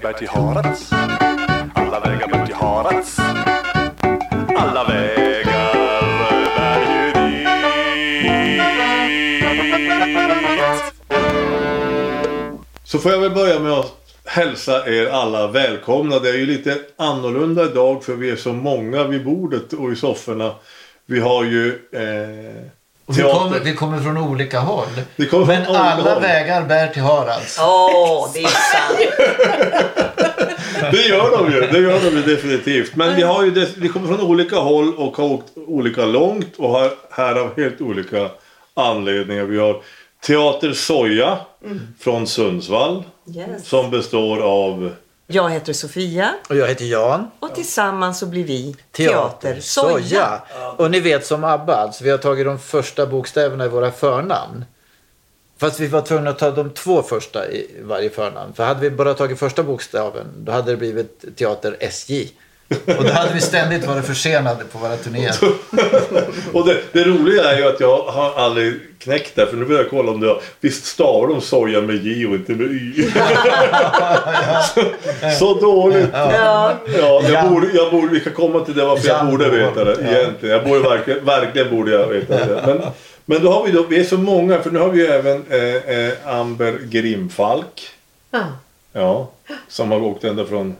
vägar bär till Harads. Alla vägar bär till Harads. Alla vägar bär ju dit. Så får jag väl börja med att hälsa er alla välkomna. Det är ju lite annorlunda idag för vi är så många vid bordet och i sofforna. Vi har ju eh, vi, kommer, vi kommer från olika håll. Kommer Men alla håll. vägar bär till Harads. Åh, det är sant. Det gör de ju, det gör de ju definitivt. Men vi, har ju vi kommer från olika håll och har åkt olika långt och har här av helt olika anledningar. Vi har Teater Soja från Sundsvall Yes. som består av Jag heter Sofia Och jag heter Jan. och tillsammans så blir vi Teater Teater Soja. Soja. Och ni vet som ABBA, alltså, vi har tagit de första bokstäverna i våra förnamn. Fast vi var tvungna att ta de två första i varje förnamn. För hade vi bara tagit första bokstaven då hade det blivit Teater SJ. Och då hade vi ständigt varit försenade på våra turnéer. Och det, det roliga är ju att jag har aldrig knäckt det. För nu vill jag kolla om det har... Visst stavar de soja med J och inte med Y? så, så dåligt. Ja. Ja, jag borde, jag borde, vi kan komma till det varför jag borde veta det Ja. egentligen. Jag borde verkligen, verkligen borde jag veta det. Men, men då har vi då, vi är så många för nu har vi ju även eh, eh, Amber Grimfalk. Ja, Ja, som har åkt ända från...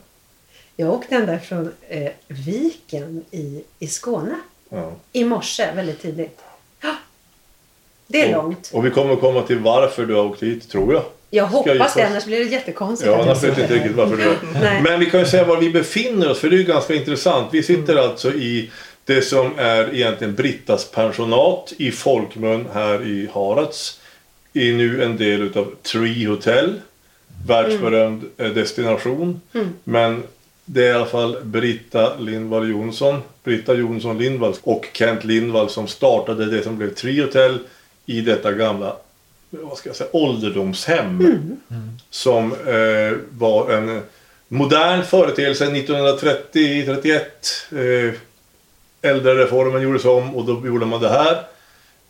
jag åkte ända från eh, Viken i, i Skåne Ja. i morse väldigt tidigt. Ja, Det är långt. Och vi kommer komma till varför du har åkt hit, tror jag. Jag hoppas det, annars blir det jättekonstigt. Ja, annars vet jag inte riktigt varför du. Men vi kan ju säga var vi befinner oss, för det är ju ganska intressant. Vi sitter alltså i det som är egentligen Brittas pensionat i folkmun här i Harads. I nu en del utav Tree Hotel. Världsberömd eh, destination. Men det är i alla fall Britta Lindvall Jonsson, Britta Jonsson Lindvall och Kent Lindvall som startade det som blev Tree Hotel i detta gamla vad ska jag säga, ålderdomshem. Som eh, var en modern företeelse 1930-31. Eh, äldrereformen gjordes om och då gjorde man det här.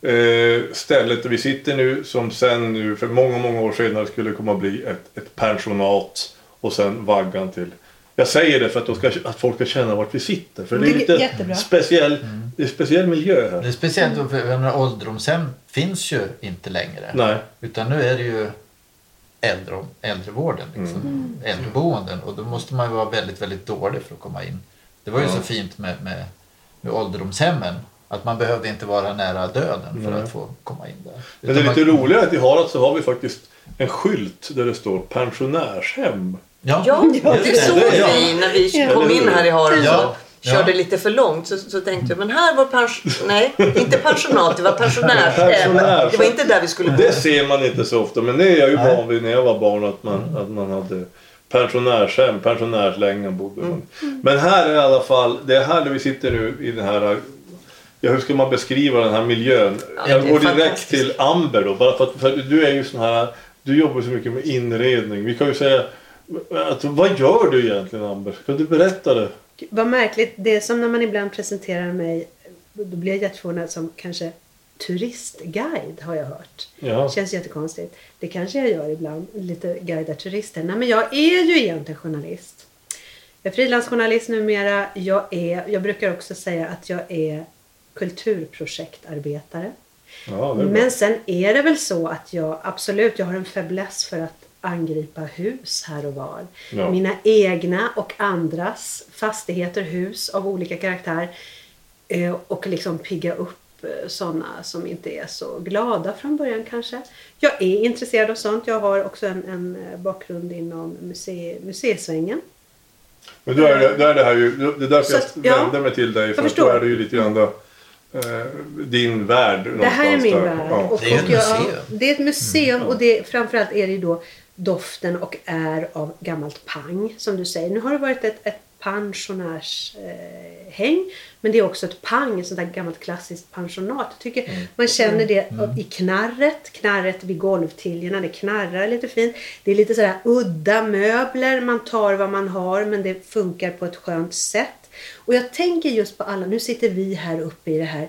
Eh, stället där vi sitter nu som sen nu för många, många år senare skulle komma att bli ett, ett pensionat och sen vaggan till jag säger det för att, de ska, att folk ska känna vart vi sitter. För det är lite jättebra. speciell, det är speciell miljö här. Det är speciellt för jag menar, ålderdomshem finns ju inte längre. Nej. Utan nu är det ju äldre, äldrevården, liksom, Mm. äldreboenden. Och då måste man ju vara väldigt, väldigt dålig för att komma in. Det var ju Ja. så fint med, med, med ålderdomshemmen. Att man behövde inte vara nära döden för Nej. att få komma in där. Men det är lite man- roligare att i Harads så har vi faktiskt en skylt där det står pensionärshem. Ja, Ja, det såg ja. vi när vi Ja. kom in här i Harads Ja. och körde lite för långt. Så, så tänkte jag, men här var pension... Nej, inte pensionat, det var pensionärshem. Pensionärshem. Det var inte där vi skulle bo. Det ser man inte så ofta men det är jag ju van vid när jag var barn att man, att man hade pensionärshem, pensionärslängan bodde man. Men här är i alla fall, det är här där vi sitter nu i den här Ja, hur ska man beskriva den här miljön? Ja, jag går direkt till Amber då, bara för att för du är ju sån här, du jobbar så mycket med inredning. Vi kan ju säga, att, vad gör du egentligen Amber? Kan du berätta det? Vad märkligt. Det är som när man ibland presenterar mig. Då blir jag jätteförvånad som kanske turistguide har jag hört. Ja. Känns jättekonstigt. Det kanske jag gör ibland. Lite guidar turister. Nej men jag är ju egentligen journalist. Jag är frilansjournalist numera. Jag, är, jag brukar också säga att jag är kulturprojektarbetare. Ja. Men sen är det väl så att jag absolut, jag har en fäbless för att angripa hus här och var. Ja. Mina egna och andras fastigheter, hus av olika karaktär. Eh, Och liksom pigga upp sådana som inte är så glada från början kanske. Jag är intresserad av sånt. Jag har också en, en eh, bakgrund inom muse, museisvängen. Men då är det, då är det här ju, det är därför jag att, ja, vände mig till dig. För jag att då är det ju lite grann då, eh, din värld. Det här är min där. värld. Ja. Och, Det är ett och jag- museum. Det är ett museum och det, framförallt är det ju då doften och är av gammalt pang som du säger. Nu har det varit ett, ett pensionärshäng eh, men det är också ett pang, ett sånt där gammalt klassiskt pensionat. Jag tycker Mm. man känner det i knarret, knarret vid golvtiljorna, det knarrar lite fint. Det är lite sådär udda möbler, man tar vad man har men det funkar på ett skönt sätt. Och jag tänker just på alla, nu sitter vi här uppe i det här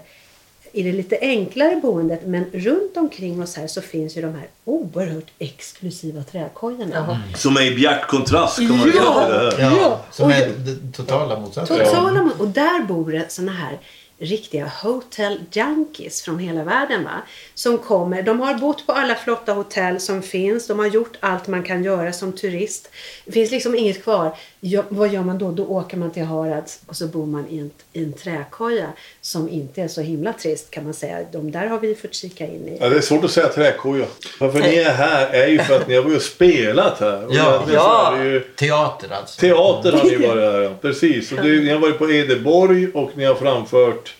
i det lite enklare boendet. Men runt omkring oss här så finns ju de här oerhört exklusiva trädkojorna. Jaha. Som är i bjärt kontrast kan man Ja. säga det här. Ja, Som och är den totala motsatsen. Totala mo- Och där bor det såna här riktiga hotel junkies från hela världen. Va? Som kommer. De har bott på alla flotta hotell som finns. De har gjort allt man kan göra som turist. Det finns liksom inget kvar. Ja, vad gör man då? Då åker man till Harads och så bor man i en, i en träkoja som inte är så himla trist kan man säga. De där har vi fått kika in i. Ja, det är svårt att säga träkoja. Varför ni är här är ju för att ni har varit och spelat här. Och Ja. egentligen så är det ju Teater alltså. Teater har ni varit här, ja. Precis. Och det, ni har varit på Edeborg och ni har framfört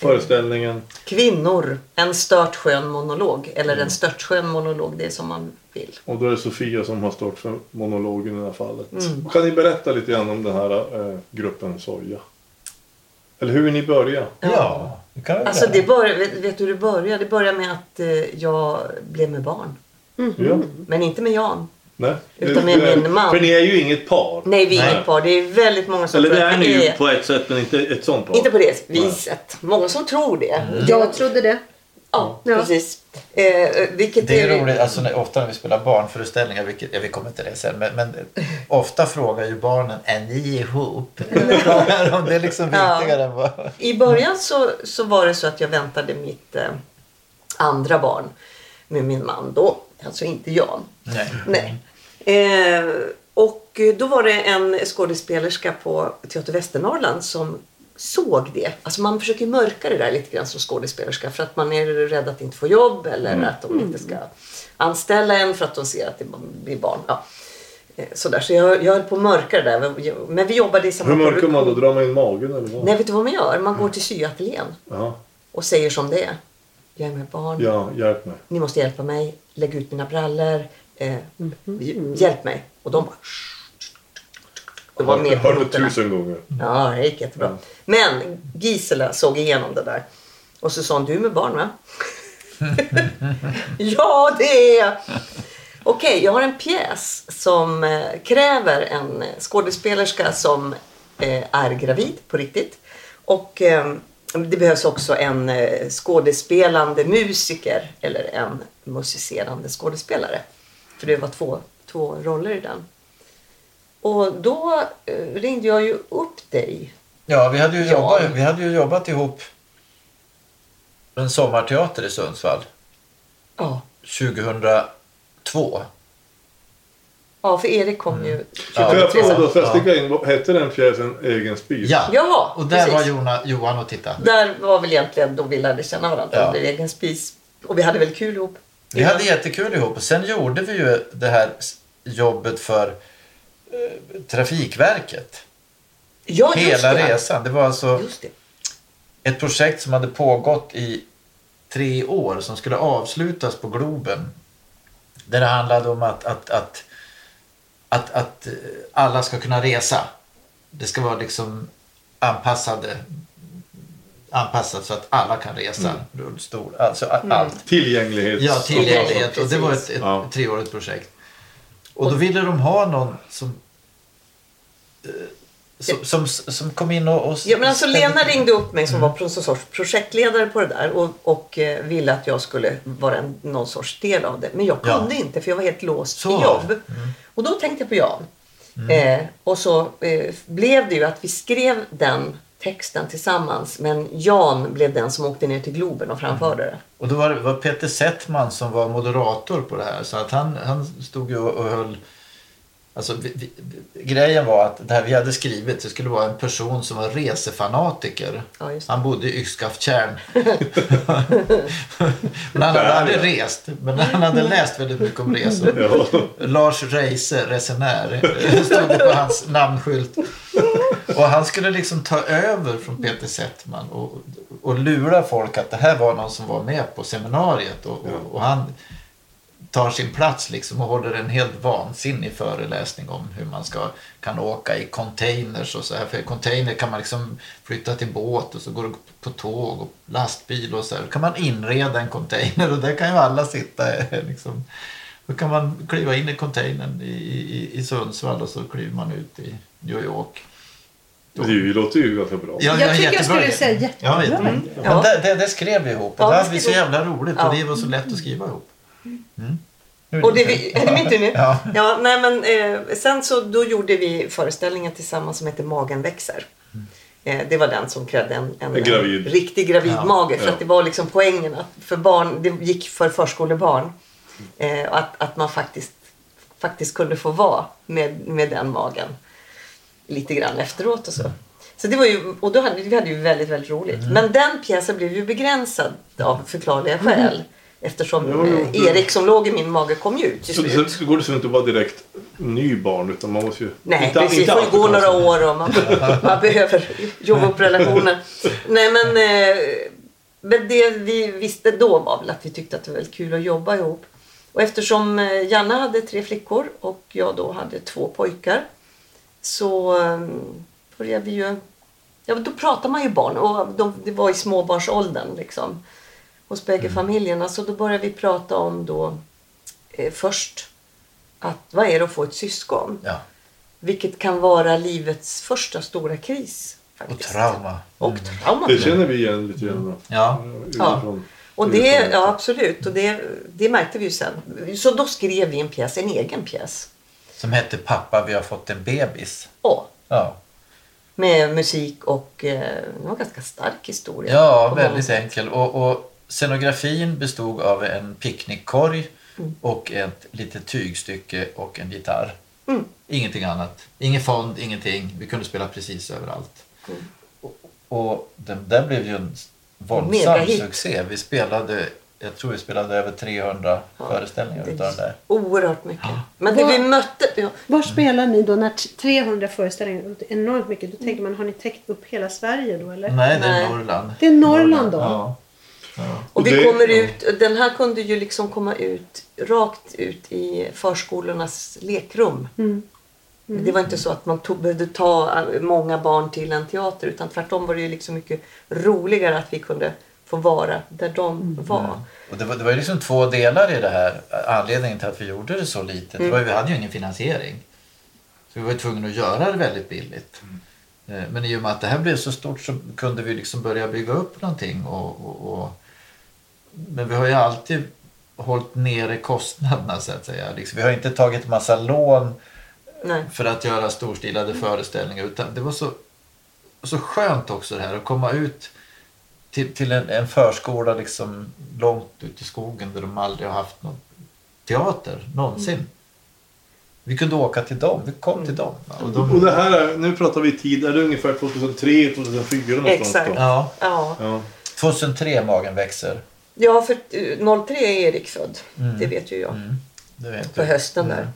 föreställningen. Kvinnor, en stört skön monolog. Eller en stört skön monolog, det är som man vill. Och då är det Sofia som har stått för monologen i det här fallet. Kan ni berätta lite grann om den här eh, gruppen Soja? Eller hur ni börja? Ja, det kan vi Alltså det börjar, vet, vet du hur det började? Det började med att eh, jag blev med barn. Ja. Men inte med Jan. Nej. Utan med Det- min man. För ni är ju inget par. Nej, vi är Nej. inget par. Det är väldigt många som Eller tror det är ni ju på ett sätt men inte ett sånt par. Inte på det viset. Många som tror det. Jag trodde det. Ja, Ja. precis. Eh, vilket Det är är roligt, alltså när, ofta när vi spelar barnföreställningar, vilket, ja, vi kommer till det sen, men, men ofta frågar ju barnen, är ni ihop? De, det är liksom Ja. viktigare än vad... I början så, så var det så att jag väntade mitt eh, andra barn med min man då. Alltså inte Jan. Nej. Nej. Eh, och då var det en skådespelerska på Teater Västernorrland som såg det. Alltså man försöker mörka det där lite grann som skådespelerska för att man är rädd att inte få jobb eller att de inte ska anställa en för att de ser att det blir barn. Ja. Eh, Sådär. Så jag, jag höll på att mörka det där. Men vi jobbade i samma Hur mörkar man då? Drar man in magen eller vad? Nej, vet du vad man gör? Man går till syateljén Ja. och säger som det är. Jag är med barn. ja, hjälp mig. Ni måste hjälpa mig. Lägg ut mina brallor. Eh, Hjälp mig. Och de bara... Det var Jag med på har noterna. tusen gånger. Ja, det gick jättebra. Men Gisela såg igenom det där. Och så sa hon, du är med barn va? ja, det är jag. Okej, jag har en pjäs som eh, kräver en skådespelerska som eh, är gravid på riktigt. Och eh, det behövs också en eh, skådespelande musiker eller en musicerande skådespelare. För det var två, två roller i den. Och då eh, ringde jag ju upp dig. Ja, vi hade, ju Ja. jobbat, vi hade ju jobbat ihop en sommarteater i Sundsvall Ja, 2002. Ja för Erik kom ju Ja. Får jag 2003. fråga då, får jag Ja. sticka in, hette den pjäsen Egen spis? Ja, Ja, och där precis. var Jona, Johan och titta. Där var väl egentligen då vi lärde känna varandra. Ja. Det egen spis. Och vi hade väl kul ihop. Vi hade jättekul ihop och sen gjorde vi ju det här jobbet för eh, Trafikverket. Ja, just Hela det. resan. Det var alltså Just det. ett projekt som hade pågått i tre år som skulle avslutas på Globen. Där det handlade om att, att, att, att, att eh, alla ska kunna resa. Det ska vara liksom anpassade anpassat så att alla kan resa. Rullstol, alltså a- allt. Tillgänglighet. Ja, tillgänglighet. Och det var ett, ett Ja. treårigt projekt. Och då ville de ha någon som eh, som, som, som kom in och... och Ja, men alltså Lena ringde upp mig som var någon sorts projektledare på det där och, och eh, ville att jag skulle vara en, någon sorts del av det. Men jag Ja. kunde inte för jag var helt låst Så i jobb. Mm. Och då tänkte jag på Jan. Eh, och så eh, blev det ju att vi skrev den texten tillsammans men Jan blev den som åkte ner till Globen och framförde det. Och då var det var Peter Settman som var moderator på det här. Så att han, han stod ju och, och höll... Alltså, vi, vi, grejen var att det här vi hade skrivit det skulle vara en person som var resefanatiker. Ja, just det. Han bodde i Yxskafttjärn. men han hade aldrig rest. Men han hade läst väldigt mycket om resor. Ja. Lars Reise, resenär, eh, stod det på hans namnskylt. Och han skulle liksom ta över från Peter Settman och, och lura folk att det här var någon som var med på seminariet. Och, och, och han tar sin plats liksom och håller en helt vansinnig föreläsning om hur man ska, kan åka i containers och så här. För i container kan man liksom flytta till båt och så går det på tåg och lastbil och så här. Då kan man inreda en container och där kan ju alla sitta eh, liksom. Då kan man kliva in i containern i, i, i Sundsvall och så kliver man ut i New York. Det låter ju ganska bra. Ja, Jag ja, tycker jag skulle säga jättebra. Ja, jättebra. Mm. Men Ja. det, det, det skrev vi ihop och Ja, det hade vi så jävla roligt Ja. och det var så lätt att skriva ihop. Mm. Och det vi, är det min tur nu? Ja. ja nej, men, eh, sen så då gjorde vi föreställningen tillsammans som heter Magen växer. Eh, det var den som krävde en, en, En gravid. riktig gravid Ja, mage. För ja. att det var liksom poängen att för barn, det gick för förskolebarn. Eh, att, att man faktiskt, faktiskt kunde få vara med, med den magen lite grann efteråt och så. Så det var ju, och då hade vi hade ju väldigt, väldigt roligt. Men den pjäsen blev ju begränsad av förklarliga skäl. Eftersom Jo, jo. Erik som låg i min mage kom ju ut till Så, slut. så, går det så inte att vara direkt ny barn utan man måste ju... Nej, inte- precis. inte får gå några år och man, man behöver jobba upp relationen. Nej, men, eh, men det vi visste då var väl att vi tyckte att det var väldigt kul att jobba ihop. Och eftersom eh, Janna hade tre flickor och jag då hade två pojkar så eh, började vi ju... Ja, då pratar man ju barn och de, det var i småbarnsåldern liksom. Hos bägge familjerna. Så då började vi prata om då eh, först att vad är det att få ett syskon? Ja. Vilket kan vara livets första stora kris. Och Faktiskt. trauma. Och trauma. Det känner vi igen lite grann. Mm. Ja. Utifrån. Och det, ja absolut. Och det, det märkte vi ju sen. Så då skrev vi en pjäs, en egen pjäs. Som hette Pappa vi har fått en bebis. Och Ja, med musik och eh, det var en ganska stark historia. ja väldigt enkel. Och, och scenografin bestod av en picknickkorg Mm. och ett litet tygstycke och en gitarr. Mm. Ingenting annat. Ingen fond, ingenting. Vi kunde spela precis överallt. Mm. Och, och den där blev ju en våldsam succé. Vi spelade, jag tror vi spelade över 300 Ja, föreställningar utav den där. Oerhört mycket. Men det Vad- vi mötte... Ja, Var spelar ni då när t- 300 föreställningar, enormt mycket, då tänker man har ni täckt upp hela Sverige då eller? Nej, det är Nej. Norrland. Det är Norrland då? Ja. Och vi Det- kommer ut, den här kunde ju liksom komma ut rakt ut i förskolornas lekrum. Mm. Det var inte så att man tog, behövde ta många barn till en teater utan tvärtom var det ju liksom mycket roligare att vi kunde få vara där de var. Och det var, det var ju liksom två delar i det här. Anledningen till att vi gjorde det så litet. Det var ju, vi hade ju ingen finansiering. Så vi var ju tvungna att göra det väldigt billigt. Eh, Men i och med att det här blev så stort så kunde vi liksom börja bygga upp någonting. Och, och, och, men vi har ju alltid hållit nere kostnaderna så att säga. Liksom, vi har inte tagit massa lån Nej. för att göra storstilade föreställningar. Utan det var så, så skönt också det här att komma ut till, till en, en förskola liksom långt ut i skogen där de aldrig har haft någon teater någonsin. Vi kunde åka till dem, vi kom till dem. Och de, Och det här är, nu pratar vi tid, är det ungefär 2003, 2004 någonstans Exakt. Ja. Ja. 2003 Magen växer. Ja, för eh, 03 är Erik född. Det vet ju jag. Mm, det vet På du. hösten där.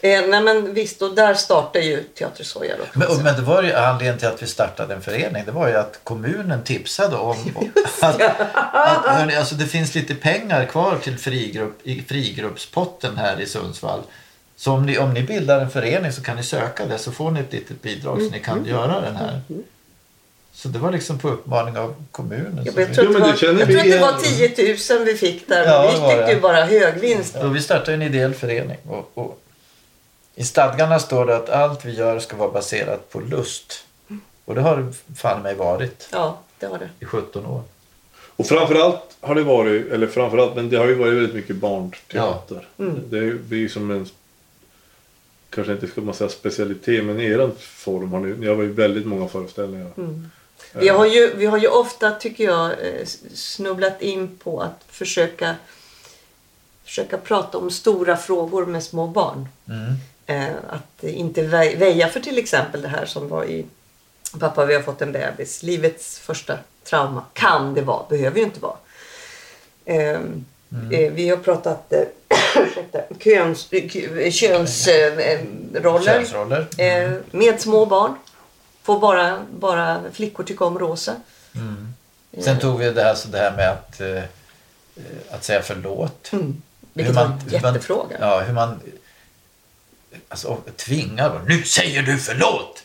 Eh, nej men visst, och där startar ju Teater Soja då. Men, men det var ju anledningen till att vi startade en förening. Det var ju att kommunen tipsade om att, att hörni, alltså det finns lite pengar kvar till frigrupp, i frigruppspotten här i Sundsvall. Så om ni, om ni bildar en förening så kan ni söka det så får ni ett litet bidrag så ni kan göra den här. Så det var liksom på uppmaning av kommunen. Jag, vi- tror, Ja, att, men det var, jag vi tror att det var 10 000 vi fick där. Ja, men vi var fick det. ju bara högvinst. Och vi startade en ideell förening. Och, och I stadgarna står det att allt vi gör ska vara baserat på lust. Och det har det fan mig varit Ja, det var det. i 17 år. Och framförallt har det varit, eller framförallt, men det har ju varit väldigt mycket barnteater. Mm. Det blir ju som en, kanske inte ska man säga specialitet, men i er form har ni, ni har ju väldigt många föreställningar. Mm. Vi har, ju, vi har ju ofta, tycker jag, eh, snubblat in på att försöka, försöka prata om stora frågor med små barn. Mm. Eh, att inte vä- väja för till exempel det här som var i Pappa vi har fått en bebis. Livets första trauma. Kan det vara, behöver ju inte vara. Eh, eh, vi har pratat eh, köns, eh, kö- könsroller eh, roller, Könsroller. eh, med små barn. Får bara, bara flickor tycka om rosa. Mm. Sen tog vi det här, så det här med att, eh, att säga förlåt. Mm. Vilket Hur var man- en hur man- jättefråga. Ja, hur man alltså, tvingar. Nu säger du förlåt!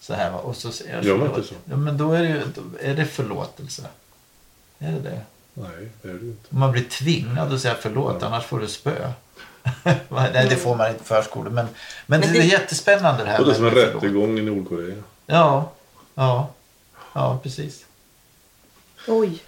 Så här. Och så säger jag Gör man förlåt. inte så? Ja, men då är det ju då är det förlåtelse. Är det det? Nej, det är det inte. Om man blir tvingad att säga förlåt, annars får du spö. Nej, det får man inte i förskolor. Men, men, Men det, det- är jättespännande det här Och det är som en rättegång i Nordkorea. Ja, ja, ja precis. Oj.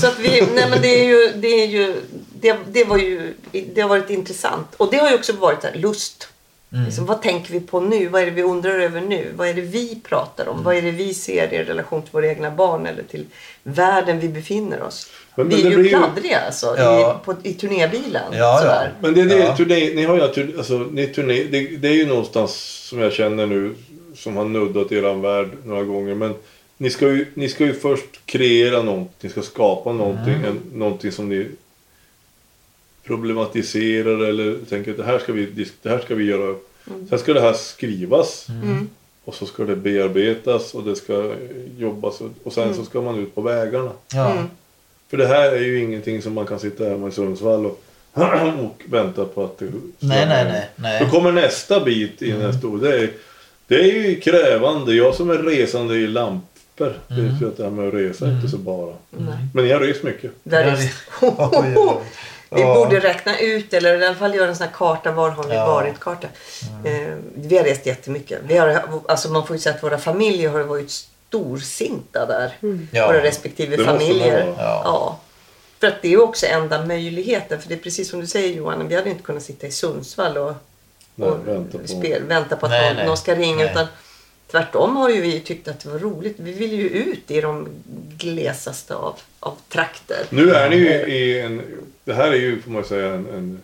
Så att vi, nej men det är ju, det är ju, det, det var ju, det har varit intressant. Och det har ju också varit här, lust. Liksom, vad tänker vi på nu? Vad är det vi undrar över nu? Vad är det vi pratar om? Vad är det vi ser i relation till våra egna barn eller till världen vi befinner oss? Men- men vi det är ju pladdriga alltså Ja. i, på, i turnébilen. Ja, ja. Men det är det, Ja. turné, ni har ju alltså, ni turné, det, det är ju någonstans som jag känner nu som har nuddat eran värld några gånger. Men ni ska ju, ni ska ju först kreera någonting, ni ska skapa någonting, en, någonting som ni problematiserar eller tänker att det här ska vi, det här ska vi göra. Sen ska det här skrivas och så ska det bearbetas och det ska jobbas och, och sen så ska man ut på vägarna. Ja. För det här är ju ingenting som man kan sitta hemma i Sundsvall och, och vänta på att det Nej, nej, nej. nej. Då kommer nästa bit i nästa ord. Det är, det är ju krävande. Jag som är resande i lampor vet ju att det här med att resa är inte så bara. Men jag har rest mycket. Där är, vi- Ja. borde räkna ut eller i alla fall göra en sån här karta. Var har vi Ja. varit-karta. Eh, vi har rest jättemycket. Vi har, alltså man får ju säga att våra familjer har varit storsinta där. Ja. Våra respektive Det familjer. Ja. För att det är ju också enda möjligheten. För det är precis som du säger Johan. Vi hade inte kunnat sitta i Sundsvall och, Nej, och vänta på- spel, vänta på att Nej, någon, nej. någon ska ringa. Nej. Utan tvärtom har ju vi tyckt att det var roligt. Vi vill ju ut i de glesaste av, av trakter. Nu är ni ju i en... Det här är ju får man säga en... en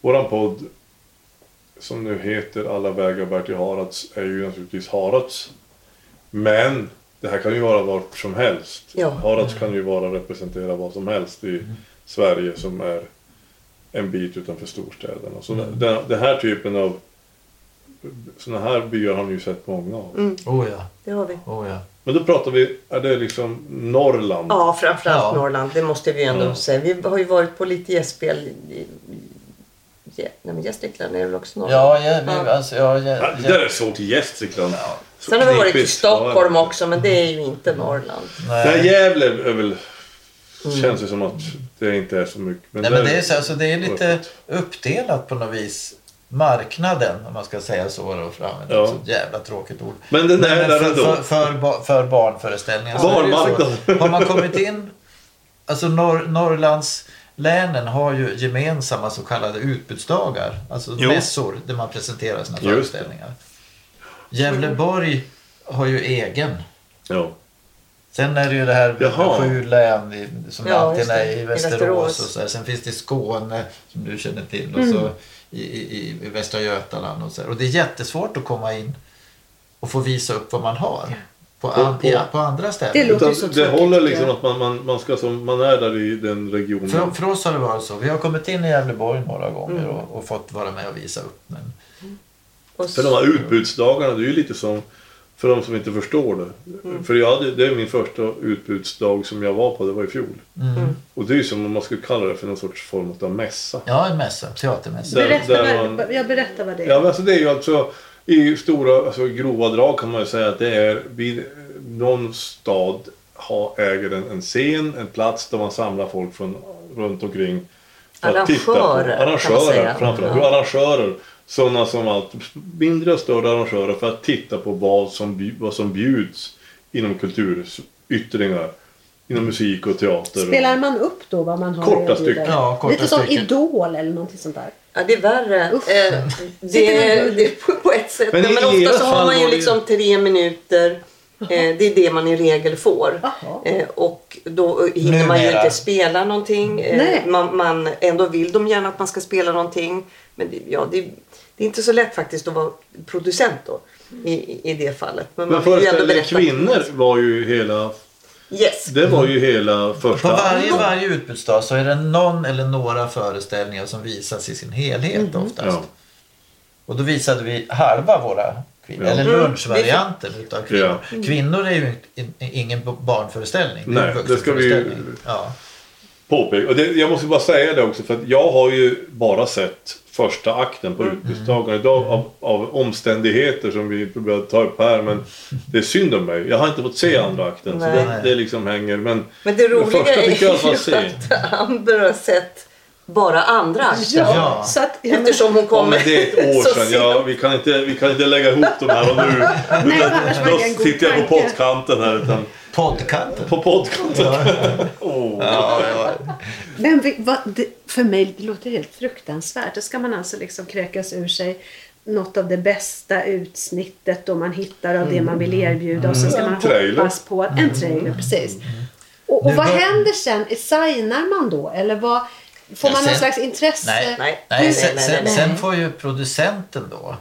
våran podd som nu heter Alla vägar bär till Harads är ju naturligtvis Harads. Men det här kan ju vara vart som helst. Ja. Harads kan ju vara representera vad som helst i Sverige som är en bit utanför storstäderna. Så den, den här typen av sådana här byar har ni ju sett många av. Oh ja. Det har vi. Oh ja. Men då pratar vi, är det liksom Norrland? Ja, framförallt Ja. Norrland. Det måste vi ändå Ja. säga. Vi har ju varit på lite gästspel i, nej, men Gästrikland är väl också Norrland? Ja, ja, vi, alltså, ja, ja, Ja, det där är svårt i Gästrikland. Så Sen har vi varit i. Stockholm Ja. också, men det är ju inte Norrland. Nej, Nej. Gävle är väl... Känns det som att det inte är så mycket. Nej, men det är, så, alltså, det är lite uppdelat på något vis. Marknaden, om man ska säga så, då, för att använda Ja. ett så jävla tråkigt ord. Men den där, Men där för, ändå. för, för, ba- för barnföreställningar. Barnmarknaden. Har man kommit in... Alltså Norr, Norrlandslänen har ju gemensamma så kallade utbudsdagar. Alltså Jo. mässor där man presenterar sina Just föreställningar. Gävleborg har ju egen. Ja. Sen är det ju det här Jaha. sju län i- som Ja, alltid är i I Västerås. Västerås. Och så här. Sen finns det Skåne som du känner till och Mm. så i, i, i Västra Götaland. Och, så här. och det är jättesvårt att komma in och få visa upp vad man har på, an, På- ja, på andra ställen. Det låter Utan så det tråkigt, håller liksom att man, man, man ska som, man är där i den regionen. För, för oss har det varit så. Vi har kommit in i Gävleborg några gånger Mm. och, och fått vara med och visa upp. Men, Och För de här utbudsdagarna, det är ju lite som för de som inte förstår det. Mm. För jag hade, det är min första utbudsdag som jag var på, det var i fjol. mm. Och det är ju som om man skulle kalla det för någon sorts form av mässa. Ja, en mässa. Teatermässa. Där- Berätta, där vad, man- jag berättar vad det är. Ja, men alltså det är ju alltså i stora, alltså grova drag kan man ju säga att det är vid någon stad ha, äger en, en scen, en plats där man samlar folk från runt omkring. för att titta på- Arrangörer, kan man Arrangörer, säga. framförallt. Ja. Arrangörer. Sådana som allt, mindre och större arrangörer för att titta på vad som, vad som bjuds inom kulturyttringar. Inom musik och teater. Spelar man upp då vad man har Korta stycken. Ja, korta Lite som stycken. Idol eller någonting sånt där. Ja, det är värre. Eh, det, är, det är på, ett sätt. Men Men, ofta så har man ju liksom tre minuter. Eh, det är det man i regel får. Eh, och då hinner man ju inte spela någonting. Eh, man, man, ändå vill de gärna att man ska spela någonting. Men det, ja, det, det är inte så lätt faktiskt att vara producent då. I, i- det fallet. Men, Men man vill ju ändå föreställningen berätta. Kvinnor var ju hela, Yes. det var ju hela första På varje, varje utbudsdag så är det någon eller några föreställningar som visas i sin helhet oftast. Ja. Och då visade vi halva våra kvinnor, Ja. eller Mm. lunchvarianten utav kvinnor. Ja. Kvinnor är ju in, ingen barnföreställning. det är Nej, en det ska vi. Ja. påpeka. Och det, jag måste bara säga det också för att jag har ju bara sett första akten på utbudsdagen idag av, av omständigheter som vi inte behöver ta upp här men det är synd om mig. Jag har inte fått se andra akten så Nej. det, det liksom hänger men Men det roliga första är fick jag fall ju se. att Amber har sett bara andra. Ja. Så att, ja, men, Eftersom hon Ja, kommer men det är ett år så sedan. Ja, vi, kan inte, vi kan inte lägga ihop de här och nu. Nej, Utan då en god sitter jag på poddkanten här. Utan Poddkanten. på poddkanten. Ja, ja. Men vi, vad, det, för mig det låter det helt fruktansvärt. Då ska man alltså liksom kräkas ur sig något av det bästa utsnittet då man hittar av det man vill erbjuda och så ska En man hoppas på att, en trailer. Precis. Och, och vad händer sen? Signar man då? Eller vad, får Ja, man någon sen- slags intresse? Nej, Nej. nej, Nej, sen, nej, sen, nej. sen får ju producenten då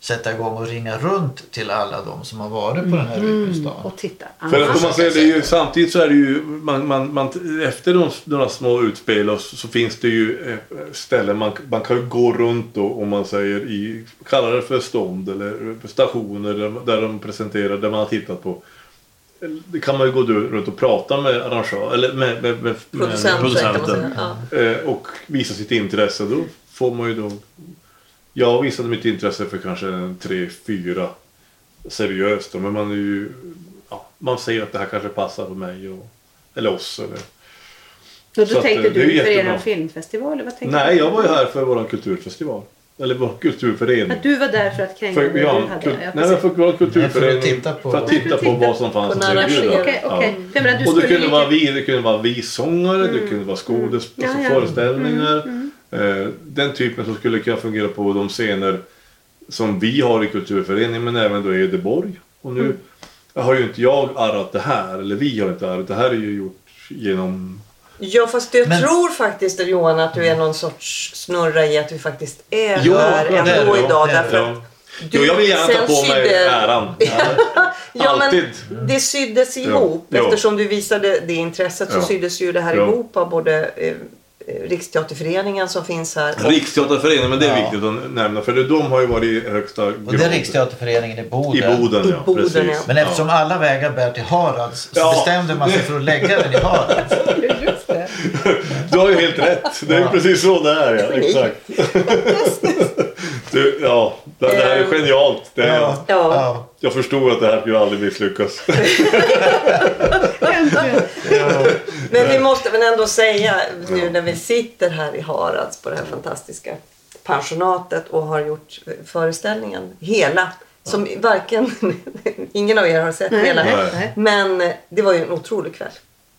sätta igång och ringa runt till alla de som har varit på den här utbudsdagen. Och titta. För att man säger, det är ju, samtidigt så är det ju, man, man, man, efter de, några små utspel och så, så finns det ju eh, ställen man, man kan ju gå runt då, om man säger i, kallar det för stånd eller stationer där, där de presenterar, där man har tittat på. Det kan man ju gå runt och prata med arrangör, eller med, med, med, med Producenten, säga. Ja. Eh, och visa sitt intresse. Då får man ju då... Jag visade mitt intresse för kanske tre, fyra seriöst. då, Men man är ju... Ja, man säger att det här kanske passar på mig och, eller oss. Eller. Och så då att, tänkte eh, det är du för jättebra. er filmfestival? eller Vad tänkte Nej, jag var ju här för vår kulturfestival. Eller vår kulturförening. Att du var där för att kränka För, det ja, du hade? kul, ja, nej, men för vår kulturförening. Nej, för att titta på- för att titta på vad som fanns På att erbjuda. Ja. Du Och det kunde, ju- vara vi, det kunde vara vissångare, det kunde vara skådes, Ja, alltså ja. föreställningar. Eh, den typen som skulle kunna fungera på de scener som vi har i kulturföreningen men även då i Göteborg. Och nu har ju inte jag arrat det här, eller vi har inte arrat det här är ju gjort genom... Ja, fast jag Men- tror faktiskt Johan att du är någon sorts snurra i att vi faktiskt är Ja, här det är ändå det, idag. Därför Ja. att Jo, jag vill gärna ta sen på mig sydde- äran. Ja, men Alltid. det syddes ihop. Ja. Eftersom du visade det intresset så Ja. syddes ju det här Ja. ihop av både eh, eh, Riksteaterföreningen som finns här. och- Riksteaterföreningen, men det är Ja. viktigt att nämna för de har ju varit i högsta grad. Och det är Riksteaterföreningen i Boden. I Boden, I ja. Boden, precis. ja. Men eftersom alla vägar bär till Harads så Ja. bestämde man sig för att lägga den i Harads. Just det. Du har ju helt rätt. Det är ju precis så det är. Ja. Exakt. Du, ja, det, det här är Ehm. genialt. Det är, Ja. Ja. Ja. Jag förstod att det här skulle aldrig misslyckas. Men vi måste väl ändå säga nu när vi sitter här i Harads på det här fantastiska pensionatet och har gjort föreställningen hela. Som varken, ingen av er har sett Nej, hela. nej. Men det var ju en otrolig kväll.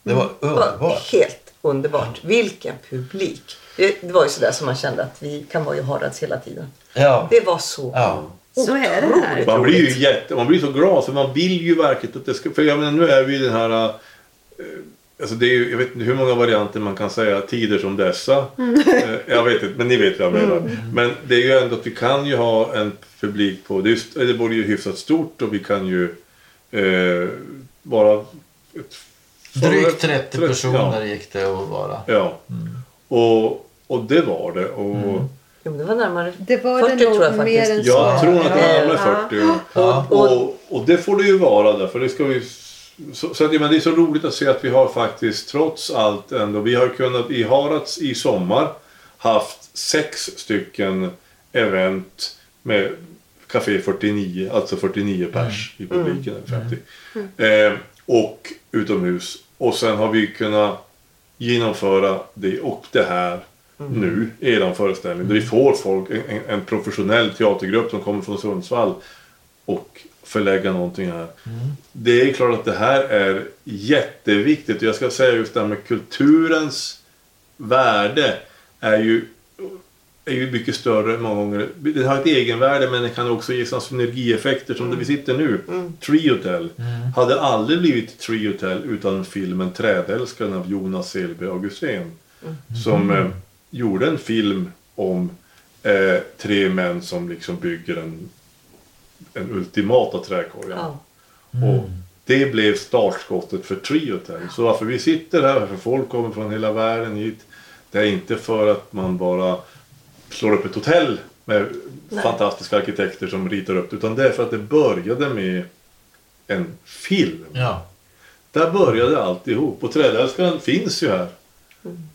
Det var Det var underbart. helt underbart. Vilken publik. Det, det var ju sådär som man kände att vi kan vara i Harads hela tiden. Ja. Det var så Ja. Så är det här. Man blir ju jätte, man blir så glad för man vill ju verkligen att det ska... För jag menar nu är vi den här... eh, Alltså det är ju, jag vet inte hur många varianter man kan säga tider som dessa. Eh, Jag vet inte, men ni vet vad jag menar. Men det är ju ändå att vi kan ju ha en publik på... Det, är, ju- det borde ju hyfsat stort och vi kan ju eh, vara... Ett, Drygt 30 Ja. personer gick det att vara. Ja. Och, och det var det. Och Jo, det var närmare Det var 40 det tror jag nog mer faktiskt. än så. jag tror att det var närmare Ja. 40. ja. Ja. Och, och det får det ju vara där, för det ska vi... Så, så att, ja, men det är så roligt att se att vi har faktiskt trots allt ändå, vi har kunnat i Harads i sommar haft sex stycken event med Café 49, alltså 49 pers i publiken, eller 50. Eh, och utomhus. Och sen har vi kunnat genomföra det och det här nu, eran föreställning. Där vi får folk, en, en, professionell teatergrupp som kommer från Sundsvall och förlägga någonting här. Det är klart att det här är jätteviktigt. Jag ska säga just det här med kulturens värde är ju, är ju mycket större många gånger. Den har ett egenvärde men den kan också ge sådana synergieffekter som där vi sitter nu. Triotel hade aldrig blivit Triotel utan filmen Trädälskaren av Jonas Selby Augustén. Som eh, gjorde en film om eh, tre män som liksom bygger en, en ultimata trädkorgen. Ja. Och det blev startskottet för Triotel. Så varför vi sitter här, för folk kommer från hela världen hit. Det är inte för att man bara slår upp ett hotell med Nej. fantastiska arkitekter som ritar upp det. Utan det är för att det började med en film. Ja. Där började alltihop. Och Trädälskaren finns ju här.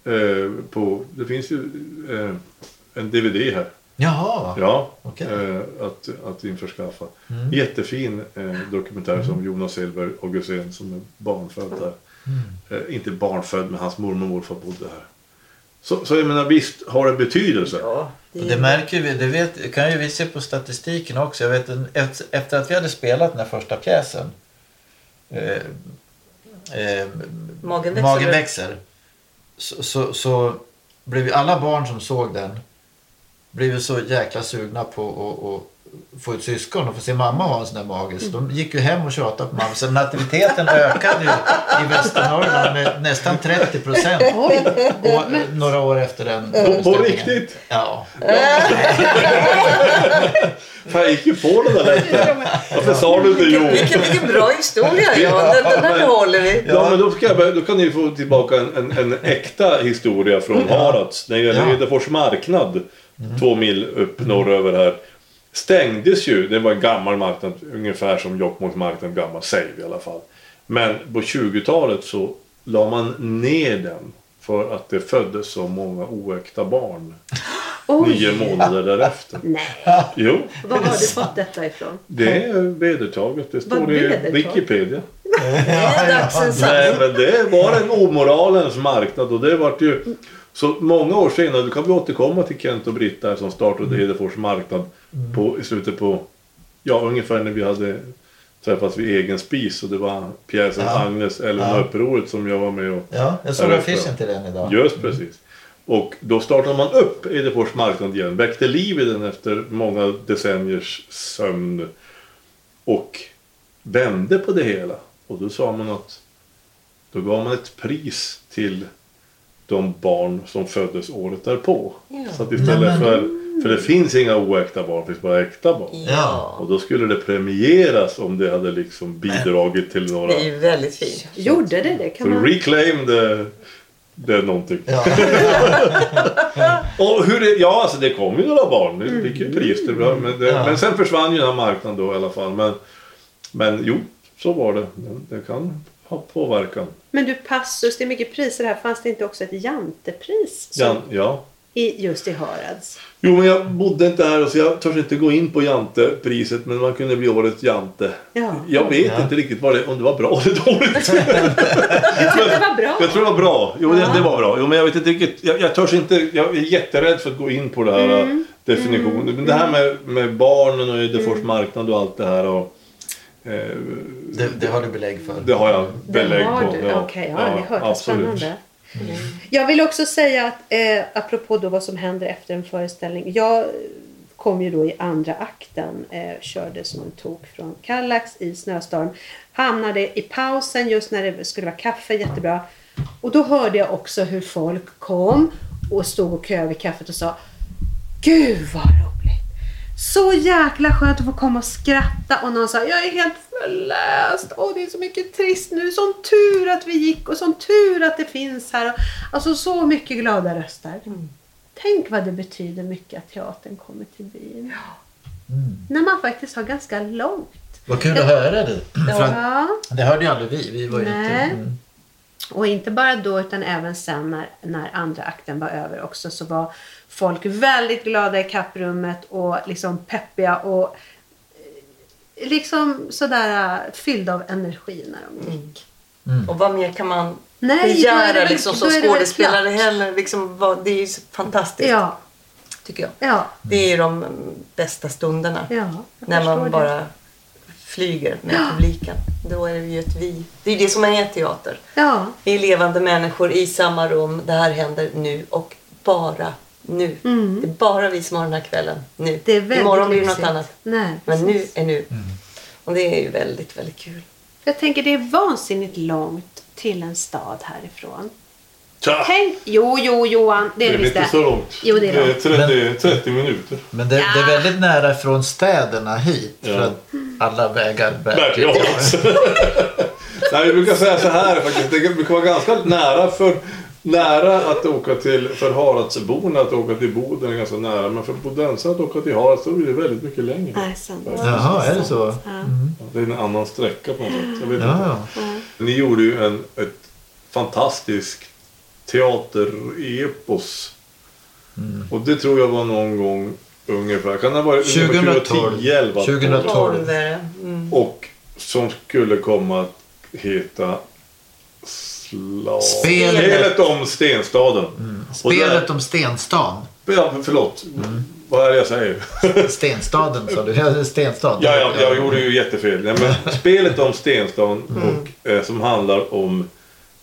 Eh, på, det finns ju eh, en DVD här. Jaha. Ja, Okej. eh, att, att införskaffa. Jättefin eh, dokumentär som Jonas Selberg Augustén som är barnfödd här. Eh, inte barnfödd men hans mormor och morfar bodde här. Så, så jag menar visst har det betydelse. Ja, Och det märker vi, det vet, kan ju vi se på statistiken också. Jag vet, efter att vi hade spelat den här första pjäsen. Eh, eh, Magen växer. Magen växer. Så, så, så blev ju alla barn som såg den blev ju så jäkla sugna på att få ett syskon och få se mamma ha en sån där mage. Så de gick ju hem och tjatade på mamma. Så nativiteten ökade ju i Västernorrland med nästan 30 procent. Några år efter den På, riktigt. Ja. Fan, jag gick ju på det där. Varför sa du inte jo? Vilken, vilken bra historia Jan. Den, den här behåller vi. Ja, men då, ska jag, börja- då kan ni få tillbaka en, en, en äkta historia från Harads. När det gäller Ja. Edefors marknad, två mil upp norröver här. Stängdes ju, det var en gammal marknad, ungefär som Jokkmokks marknad, gammal säger vi i alla fall. Men på 20-talet så la man ner den för att det föddes så många oäkta barn Oj. nio månader därefter. Nej, Jo, var har du fått detta ifrån? det är vedertaget. Det står i? Wikipedia. Nej, sanning. men det var en omoralens marknad och det vart ju så många år senare, då kan vi återkomma till Kent och Britta som startade Hedefors marknad på, i slutet på, ja ungefär när vi hade träffats vid egen spis och det var pjäsen Ja. Agnes, Älven Ja. och upproret som jag var med och Ja, jag såg affischen till den idag. Just precis. Och då startade man upp Edefors marknad igen, väckte liv i den efter många decenniers sömn och vände på det hela. Och då sa man att då gav man ett pris till de barn som föddes året därpå. Ja. Så att istället Nej, men- för, för det finns inga oäkta barn, det finns bara äkta barn. Ja. Och då skulle det premieras om det hade liksom bidragit till några... Det är ju väldigt fint. Gjorde det det? Kan Så man... reclaim det, det är någonting. Ja. Och hur det, ja, alltså det kom ju några barn. Det fick ju pris. Det var, men, det, Ja. men sen försvann ju den här marknaden då i alla fall. Men, men jo, så var det. Det, det kan ha påverkan. Men du, passus, det är mycket priser här. Fanns det inte också ett jantepris? som- Ja, ja. I, just i Harads? Jo, men jag bodde inte här så jag törs inte gå in på Jantepriset. Men man kunde bli årets Jante. Ja. Jag vet Ja. inte riktigt vad det, om det var bra eller dåligt. Jag tror att det var bra. Jag tror det var bra. Jo, Ja. det, det var bra. Jo, men jag vet inte riktigt. Jag, jag törs inte. Jag är jätterädd för att gå in på det här Mm. definitionen. Men det här med, med barnen och Edefors marknad och allt det här. Och, eh, Det, det har du belägg för. det har jag belägg det har på. du. Okej, ja, det hört. Vad absolut. spännande. Jag vill också säga att eh, apropå då vad som händer efter en föreställning. Jag kom ju då i andra akten, eh, körde som en tok från Kallax i snöstorm. Hamnade i pausen just när det skulle vara kaffe, jättebra. Och då hörde jag också hur folk kom och stod och köade vid kaffet och sa Gud vad roligt! Så jäkla skönt att få komma och skratta och någon sa jag är helt förläst. Åh det är så mycket trist nu. Sån tur att vi gick och sån tur att det finns här. Alltså så mycket glada röster. Tänk vad det betyder mycket att teatern kommer till byn. När man faktiskt har ganska långt. Vad kul att höra det. Ja. det hörde ju aldrig vi. Vi var ju inte... Mm. Och inte bara då utan även sen när, när andra akten var över också så var folk väldigt glada i kapprummet och liksom peppiga och eh, liksom sådär eh, fyllda av energi när de gick. Och vad mer kan man Nej, begära väl- liksom, som skådespelare heller? Liksom, vad, det är ju så fantastiskt, Ja, tycker jag. ja, Det är ju de mm, bästa stunderna. ja. när man det. Flyger med publiken. Då är det ju ett vi. Det är ju det som är teater. Ja, Vi är levande människor i samma rum. Det här händer nu och bara nu. Mm. Det är bara vi som har den här kvällen nu. det är väldigt Imorgon blir det något annat. Nej, Men nu är nu. Och det är ju väldigt, väldigt kul. Jag tänker det är vansinnigt långt till en stad härifrån. Tänk, jo, jo, Johan, det Det är är det visst inte så långt. Jo, det är långt. 30, 30 minuter. Men det, det är väldigt nära från städerna hit. För Ja. att alla vägar bär till. Nej, vi brukar säga så här faktiskt. Det brukar vara ganska nära för nära att åka till, för Haradsborna att åka till Boden är ganska nära. Men för bodensare att åka till Harads så blir det väldigt mycket längre. Nej, sant. Jaha, är det så? Ja. Det är en annan sträcka på något sätt. Jag vet inte. Ja, ja. Ni gjorde ju en, ett fantastiskt teaterepos. Och det tror jag var någon gång ungefär. Kan det ha varit ungefär 2012. 2010, 11, 2012. 12 är det. Mm. Och som skulle komma att heta slag... Spelet. Spelet om Stenstaden. Och Spelet där- om Stenstan. Ja, förlåt. Vad är det jag säger? Stenstaden sa du. Ja, Stenstad. Ja, ja, jag gjorde ju jättefel. Nej, men spelet om Stenstan och, eh, som handlar om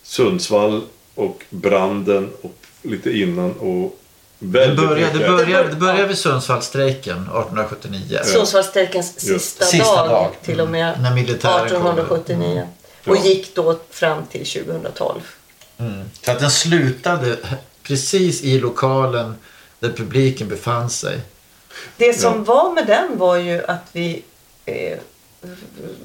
Sundsvall och branden och lite innan och Det började, det, började, det började vid Sundsvallsstrejken 1879. Sundsvallsstrejkens sista, Sista dag, dag. till och med När militären kom. 1879. Och Ja. gick då fram till 2012. Så att den slutade precis i lokalen där publiken befann sig. Det som var med den var ju att vi eh,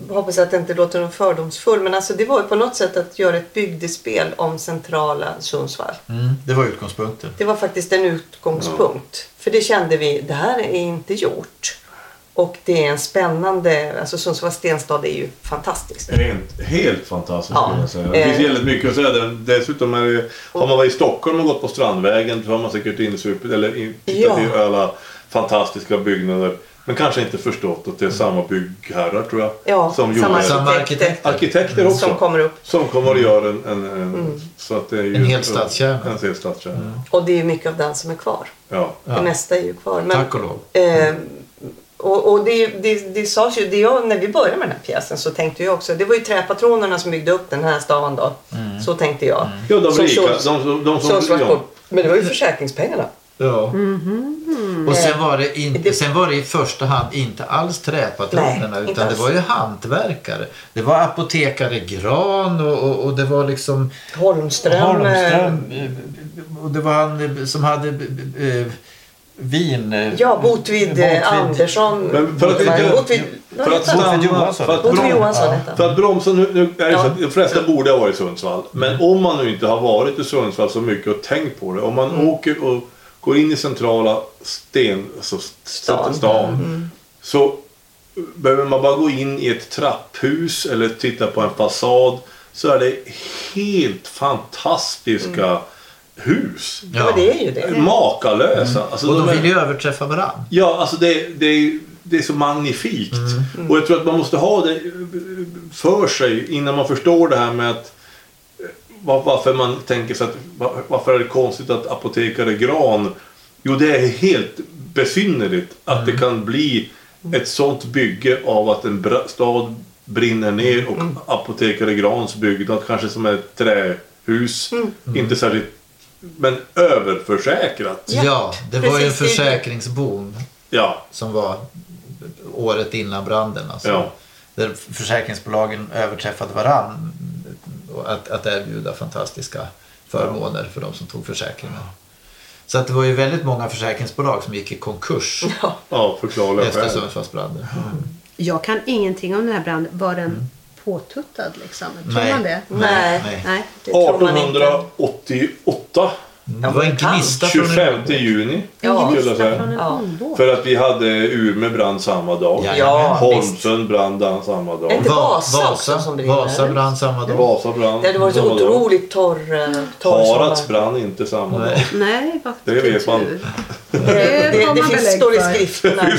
hoppas att det inte låter någon fördomsfull men alltså det var ju på något sätt att göra ett bygdespel om centrala Sundsvall. Mm, det var utgångspunkten. Det var faktiskt en utgångspunkt. För det kände vi, det här är inte gjort. Och det är en spännande, alltså Sundsvalls stenstad är ju fantastiskt. Helt, helt fantastiskt Ja. skulle jag säga. Det finns Eh. väldigt mycket att säga. Dessutom är det, har man varit i Stockholm och gått på Strandvägen så har man säkert insupit eller tittat Ja. i alla fantastiska byggnader. Men kanske inte förstått att det är samma byggherrar tror jag. Ja, som samma gjorde Samma arkitekter arkitekter. arkitekter också. som kommer upp. Som kommer att göra en, en, en, så att det är ju, En hel stadskärna. En hel stadskärna. Och det är mycket av den som är kvar. Ja. Det mesta är ju kvar. Men, Tack och lov. Eh, och och det, det, det sades ju, det jag, när vi började med den här pjäsen så tänkte jag också, det var ju träpatronerna som byggde upp den här stan då. Så tänkte jag. Ja, de rika. De, de, de som... Sundsvalls Ja. port. Men det var ju försäkringspengarna. Ja. Och sen var, det inte, sen var det i första hand inte alls träpatronerna utan det var ju hantverkare. Det var apotekare Gran och, och, och det var liksom Holmström. Holmström. eh, Och det var han eh, som hade eh, vin... Ja, Botvid, eh, Andersson. Men för att Botvid, För att Johansson. för Botvid Johansson för att bromsa, nu, nu är det så att de flesta borde ha varit i Sundsvall. Men om man nu inte har varit i Sundsvall så mycket och tänkt på det. Om man Mm. åker och går in i centrala sten, alltså Stan. stan, Mm. så behöver man bara gå in i ett trapphus eller titta på en fasad så är det helt fantastiska hus. Ja, men det är ju det. Makalösa. Alltså, Och de är- ville ju överträffa varandra. Ja, alltså det, det, är, det är så magnifikt. Och jag tror att man måste ha det för sig innan man förstår det här med att var- varför man tänker sig att va- varför är det konstigt att apotekare Gran Jo, det är helt besynnerligt att det kan bli ett sånt bygge av att en bra, stad brinner ner och apotekare Grans byggnad kanske som ett trähus. Inte särskilt men överförsäkrat. Ja, det var ju en försäkringsboom Ja, som var året innan branden. Alltså. Ja. Där försäkringsbolagen överträffade varann och att, att erbjuda fantastiska förmåner för de som tog försäkringar. Så att det var ju väldigt många försäkringsbolag som gick i konkurs Ja. efter. Sundsvallsbranden. Jag kan ingenting om den här branden. Var den påtuttad liksom? Tror Nej. man det? Nej. Nej. Nej. Det tror man inte. 1888, Det var en gnista från 25 en juni. Ja. skulle jag säga. Ja. För att vi hade Umeå brann samma dag. Ja, Holmsund brann samma dag. Inte Va- Vasa också som brinner, Vasa brann samma dag. Vasa brann Det hade varit så otroligt torr, eh, torr sommar. brann inte samma Nej. dag. Nej, Det vet man. Det, Det det, finns, står i skrifterna.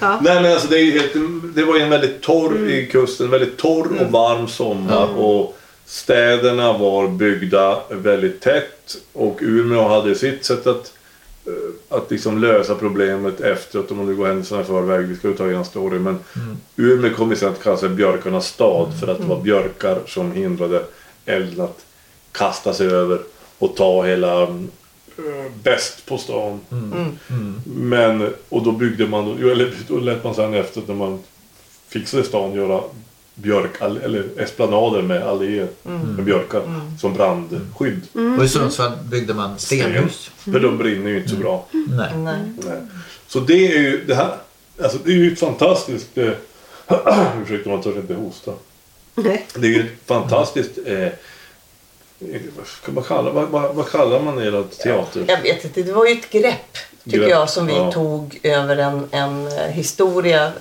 Ja. Nej men alltså det, är ju helt, det var en väldigt torr i kusten, väldigt torr och varm sommar. Och städerna var byggda väldigt tätt. Och Umeå hade sitt sätt att, eh, att liksom lösa problemet efteråt. Om man nu går händelserna i förväg, vi ska ju ta en story. Men Umeå kom sen att kalla sig björkarnas stad. För att det var björkar som hindrade elden att kasta sig över och ta hela eh, bäst på stan. Men, och då byggde man, eller då lät man sen efter när man fixade stan göra björk, eller esplanader med alléer med björkar som brandskydd. Och i Sundsvall byggde man stenhus. För de brinner ju inte så bra. Nej. Nej. Nej. Så det är ju det här, alltså det är ju ett fantastiskt, eh, ursäkta man törs inte hosta. Nej. Det är ju ett fantastiskt, eh, vad, ska man kalla, vad, vad, vad kallar man era teater? Jag vet inte, det var ju ett grepp tycker Grepp, jag som vi ja. tog över en, en historia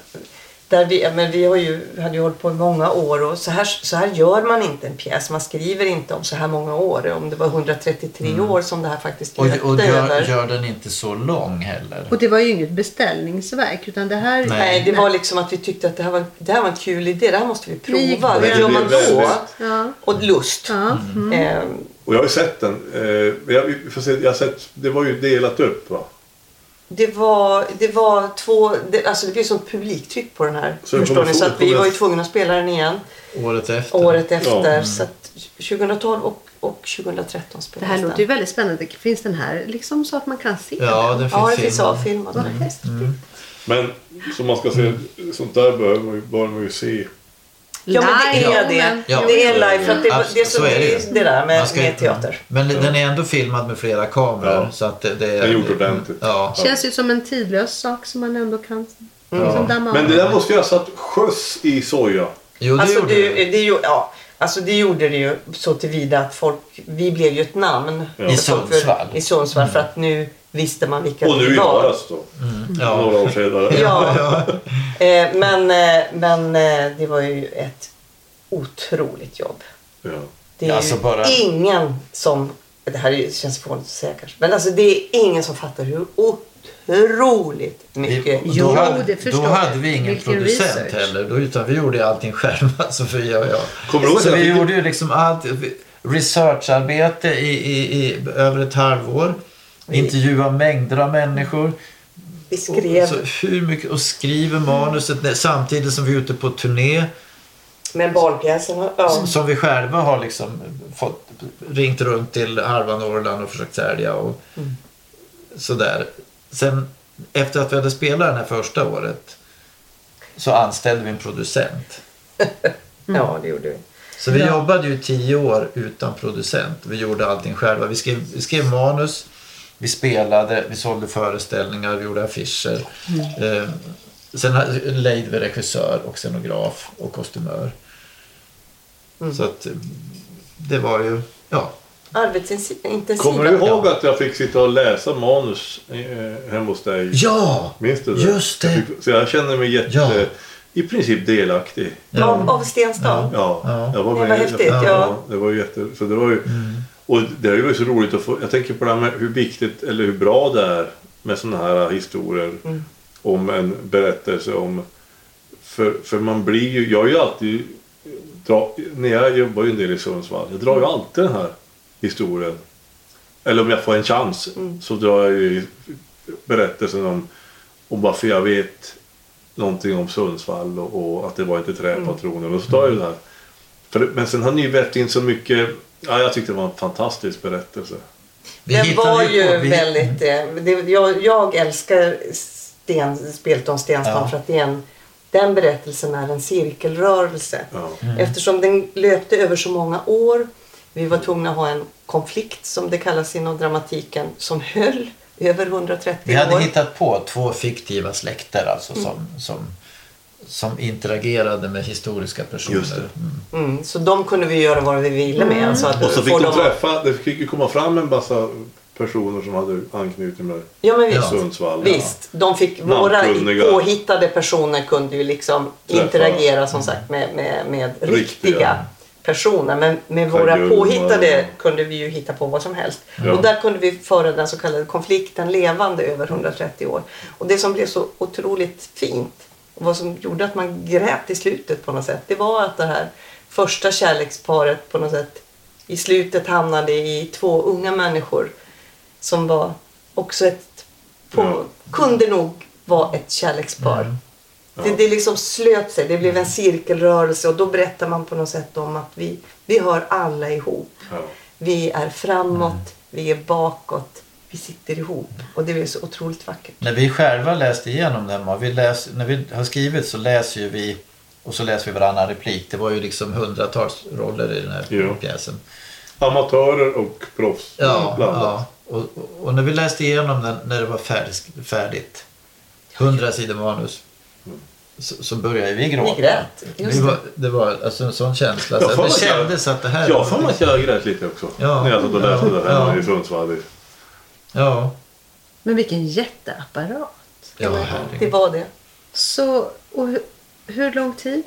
Där vi, men vi har ju, hade ju hållit på i många år och så här, så här gör man inte en pjäs. Man skriver inte om så här många år. Om det var 133 år som det här faktiskt Och, löpte och gör, över. gör den inte så lång heller. Och det var ju inget beställningsverk utan det här... Nej. Nej, det var liksom att vi tyckte att det här var, det här var en kul idé. Det här måste vi prova. Hur det. gör man då? Ja. Och lust. Ja. Mm. Ehm, Och jag har ju sett den. Eh, se, jag har sett, det var ju delat upp va? Det var, det var två, det, alltså det blev sånt publiktryck på den här. Så det förstår ni? Så att vi var ju tvungna att spela den igen Året efter. året efter. Ja. Så att 2012 och, och 2013 Det spelades här den. låter ju väldigt spännande. Finns den här liksom så att man kan se Ja, den? den finns Ja, det finns filmad. avfilmat. Vad häftigt. Men som man ska se, sånt där bör man ju, bör man ju se. Ja, men det är det. men- Ja. Det är live. För att det, Abs- det, är så, så är det det där med, Man ska- med teater. Men den är ändå filmad med flera kameror. Ja. Så att det, det är gjort ordentligt. Ja. Känns ju som en tidlös sak som man ändå kan Ja. liksom damma Men det där måste ju ha satt skjuts i soja. Jo, det Alltså gjorde det, det. det, ju- ja, alltså det gjorde det ju så tillvida att folk, vi blev ju ett namn. Ja. I Sundsvall. I Sundsvall för att nu visste man vilka Och nu i. Harads då. Ja. Några år senare. Ja. Eh, men eh, men eh, det var ju ett otroligt jobb. Ja. Det är Alltså ju bara- ingen som, det här är- känns fånigt att säga kanske, men alltså det är ingen som fattar hur otroligt mycket Vi, då, hade, då hade vi ingen Vilken producent research. heller. Då, utan vi gjorde allting själva, Sofia och jag. Kommer du Så vi gjorde ju liksom allt. Researcharbete i, i, i över ett halvår. Intervjua mängder av människor. vi Och, skrev så hur mycket, och skriver manuset när- samtidigt som vi är ute på turné. med barnpjäserna. Ja. Som vi själva har liksom fått, ringt runt till halva Norrland och försökt sälja. Och sådär. Sen efter att vi hade spelat den här första året så anställde vi en producent. ja, det gjorde vi. Så vi Ja. jobbade ju tio år utan producent. Vi gjorde allting själva. Vi skrev, vi skrev manus, vi spelade, vi sålde föreställningar, vi gjorde affischer. Eh, sen lejde vi regissör och scenograf och kostymör. Så att eh, det var ju, ja. Arbetsintensivt. Kommer du ihåg att jag fick sitta och läsa manus eh, hemma hos dig? Ja! Minns du det? Just det. Jag fick, så jag känner mig jätte, Ja. i princip delaktig. Av, av Stenstam? Ja, Ja. jag var Det med. var häftigt, ja. ja. Det var jätte, så det var ju, och det är ju så roligt att få, jag tänker på det här med hur viktigt eller hur bra det är med sådana här historier om en berättelse om, för, för man blir ju, jag är ju alltid, dra, när jag jobbar ju en del i Sundsvall, jag drar ju alltid den här historien. Eller om jag får en chans så drar jag ju berättelsen om, om varför jag vet någonting om Sundsvall och, och att det var inte träpatroner. Och så tar jag ju det här. För, men sen har ni vävt in så mycket, ja jag tyckte det var en fantastisk berättelse. Vi Den var ju på- vi- väldigt... eh, Det, jag, jag älskar Sten, Spelton Stenstam Ja. för att det är en, den berättelsen är en cirkelrörelse. Ja. Eftersom den löpte över så många år. Vi var tvungna att ha en konflikt som det kallas inom dramatiken som höll över 130 Vi hade år. hittat på två fiktiva släkter alltså som, som, som interagerade med historiska personer. Just det. Mm. Mm, så de kunde vi göra vad vi ville med. Alltså att Och så fick de träffa, det fick ju komma fram en massa personer som hade anknytning med Ja men visst. Ja. Sundsvall. Visst, de fick, våra påhittade personer kunde ju liksom Träffa. interagera som sagt med, med, med Riktiga. riktiga personer. Men med våra påhittade kunde vi ju hitta på vad som helst. Ja. Och där kunde vi föra den så kallade konflikten levande över 130 år. Och det som blev så otroligt fint vad som gjorde att man grät i slutet på något sätt. Det var att det här första kärleksparet på något sätt i slutet hamnade i två unga människor som var också ett på, Ja. kunde nog vara ett kärlekspar. Mm. Det, det liksom slöt sig, det blev en cirkelrörelse och då berättar man på något sätt om att vi, vi hör alla ihop. Ja. Vi är framåt, Mm. vi är bakåt, vi sitter ihop. Och det är så otroligt vackert. När vi själva läste igenom den, och vi läs, när vi har skrivit så läser ju vi och så läser vi varannan replik. Det var ju liksom hundratals roller i den här Ja. pjäsen. Amatörer och proffs Ja, blandat. ja. Och, och, och när vi läste igenom den när det var färdigt, färdigt 100 sidor manus så, så började vi gråta. Ni grät, just Vi det. var, det var alltså en sån känsla. Jag Så får det kändes att det här... Jag mig att jag grät lite också. Ja. När jag satt och läste Ja. det hemma Ja. i Sundsvall. Ja, Men vilken jätteapparat. ja Det herregud. var det. Så, och hur- Hur lång tid?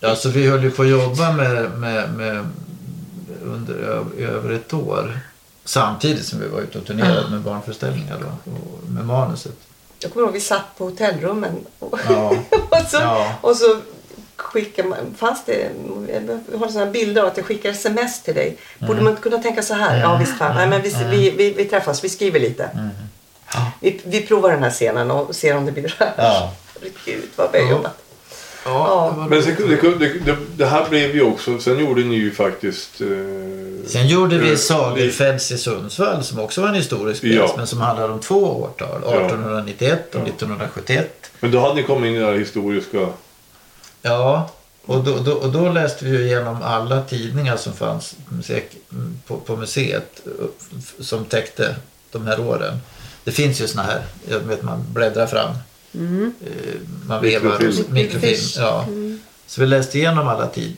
Ja, så vi höll ju på att jobba med, med, med under över ett år. Samtidigt som vi var ute och turnerade med barnföreställningar då, och med manuset. Jag kommer ihåg vi satt på hotellrummen och, Ja. och, så, Ja. och så skickade man, fanns det, jag har sådana bilder av att jag skickar sms till dig. Borde Mm. man inte kunna tänka så här? Ja visst fan, Nej, men vi, vi, vi, vi träffas, vi skriver lite. Mm. Ja. Vi, vi provar den här scenen och ser om det blir rätt. Ja. Herregud vad Ja. jobbat. Ja, Ja. Men sen, det, det, det, här blev ju också, sen gjorde ni ju faktiskt... Eh, Sen gjorde vi eh, Sagerfälls i Sundsvall som också var en historisk pjäs Ja. men som handlar om två årtal. 1891 och 1971. Men då hade ni kommit in i det här historiska... Ja, och då, då, och då läste vi ju igenom alla tidningar som fanns på, på museet som täckte de här åren. Det finns ju såna här, jag vet man bläddrar fram. Eh, Man vevar Mikrofilm. mikrofilm. Ja. Så vi läste igenom alla tid,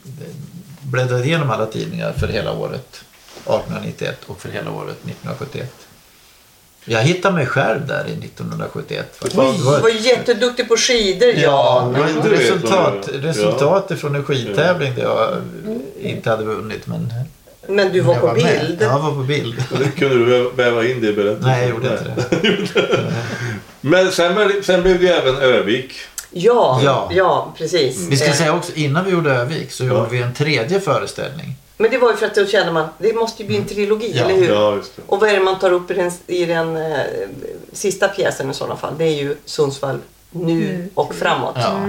bläddrade igenom alla tidningar för hela året 1891 och för hela året 1971. Jag hittade mig själv där i 1971. faktiskt. Oj, Det var- Du var jätteduktig på skidor Ja, var vet resultat, man ju. resultat ifrån en skidtävling där jag inte hade vunnit. Men Men du var på med. bild. Ja, jag var på bild. Kunde du väva- in det i berättelsen? Nej, jag gjorde inte det. Men sen, blev- sen blev det även Övik. Ja, ja, Ja. precis. Vi ska Eh, säga också, innan vi gjorde Övik så Ja. gjorde vi en tredje föreställning. Men det var ju för att då kände man, det måste ju bli en trilogi, Ja, eller hur? Ja, just det. Och vad är det man tar upp i den, i den eh, sista pjäsen i sådana fall? Det är ju Sundsvall nu Nu. och framåt. Ja.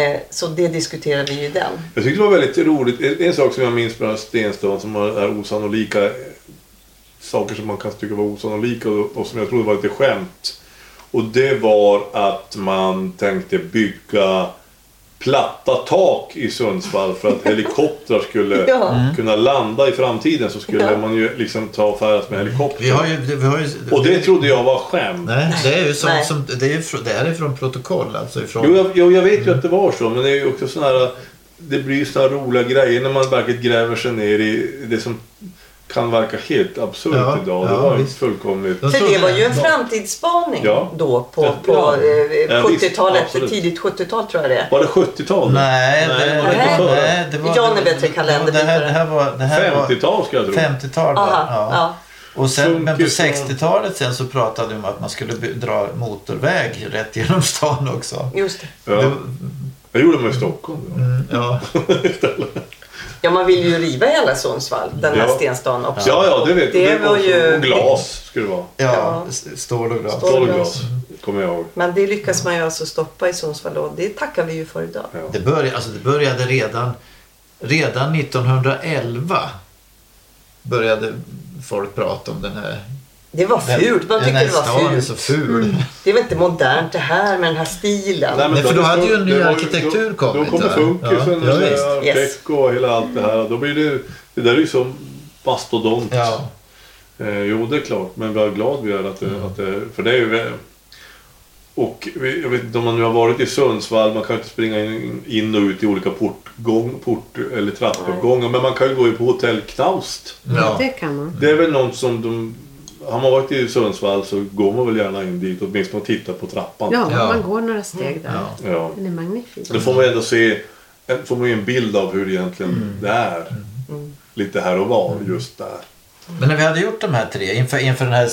Eh, så det diskuterar vi ju i den. Jag tyckte det var väldigt roligt. En, en sak som jag minns från Stenstad som är osannolika. eh, Saker som man kan tycka var osannolika och, och som jag trodde var lite skämt. Och det var att man tänkte bygga platta tak i Sundsvall för att helikoptrar skulle Ja. kunna landa i framtiden så skulle Ja. man ju liksom ta och färdas med helikopter. Vi har ju, vi har ju, Och det trodde jag var skämt. Nej, det är ju Nej. som, det är, ju fr- det här är från protokoll. Alltså ifrån, Jo, jag, jo, jag vet ju att det var så, men det är ju också sådana här... Det blir ju sådana roliga grejer när man verkligen gräver sig ner i det som kan verka helt absurt Ja, idag. Det ja, var visst. fullkomligt... De För det var ju en framtidsspaning Ja. då på, Ja, på ja. eh, Ja, visst, 70-talet, absolut. tidigt 70-tal tror jag det är. Var det 70-tal? Nej, Nej, det, var det Nej. det var... Jan är det- bättre kalender- Det här, det här var... Det här var 50-tal ska jag tro. 50-tal var Aha, ja. ja. Och sen, men på Funkis och- 60-talet sen så pratade vi om att man skulle dra motorväg rätt genom stan också. Just det. Ja. Jag gjorde mig i Stockholm. Mm, ja. Ja, man vill ju riva hela Sundsvall, den här Ja. stenstaden också. Ja, ja, det vet Det jag. var ju- Och glas skulle det vara. ja, Ja. stål och glas. Stål och glas, kommer jag ihåg. Men det lyckas man ju alltså stoppa i Sundsvall och det tackar vi ju för idag. Ja. Det började, alltså det började redan, redan 1911 började folk prata om den här. Det var fult, man tyckte det var stan är fult. så ful. Det är väl inte modernt det här med den här stilen. Nej, men Nej, för då hade ju en ny det var arkitektur då, kommit, Då kommer va? funkisen, Ja, ja, Yes. Och hela allt det här. Då blir det, det där är ju som mastodont. Ja. Eh, jo, det är klart. Men vad glad vi är att det, Mm. att det för det är ju... Och jag vet inte om man nu har varit i Sundsvall, man kan ju inte springa in, in och ut i olika portgång, port eller trappuppgångar. Men man kan ju gå in på hotell Knaust. Ja. Det kan man. Det är väl något som de... Har man varit i Sundsvall så går man väl gärna in dit åtminstone och tittar på trappan. Ja, Ja. man går några steg där. Ja. Ja. Den är magnifik. Då får man ju ändå se, får man en bild av hur det egentligen det är. Lite här och var just där. Men när vi hade gjort de här tre inför, inför den här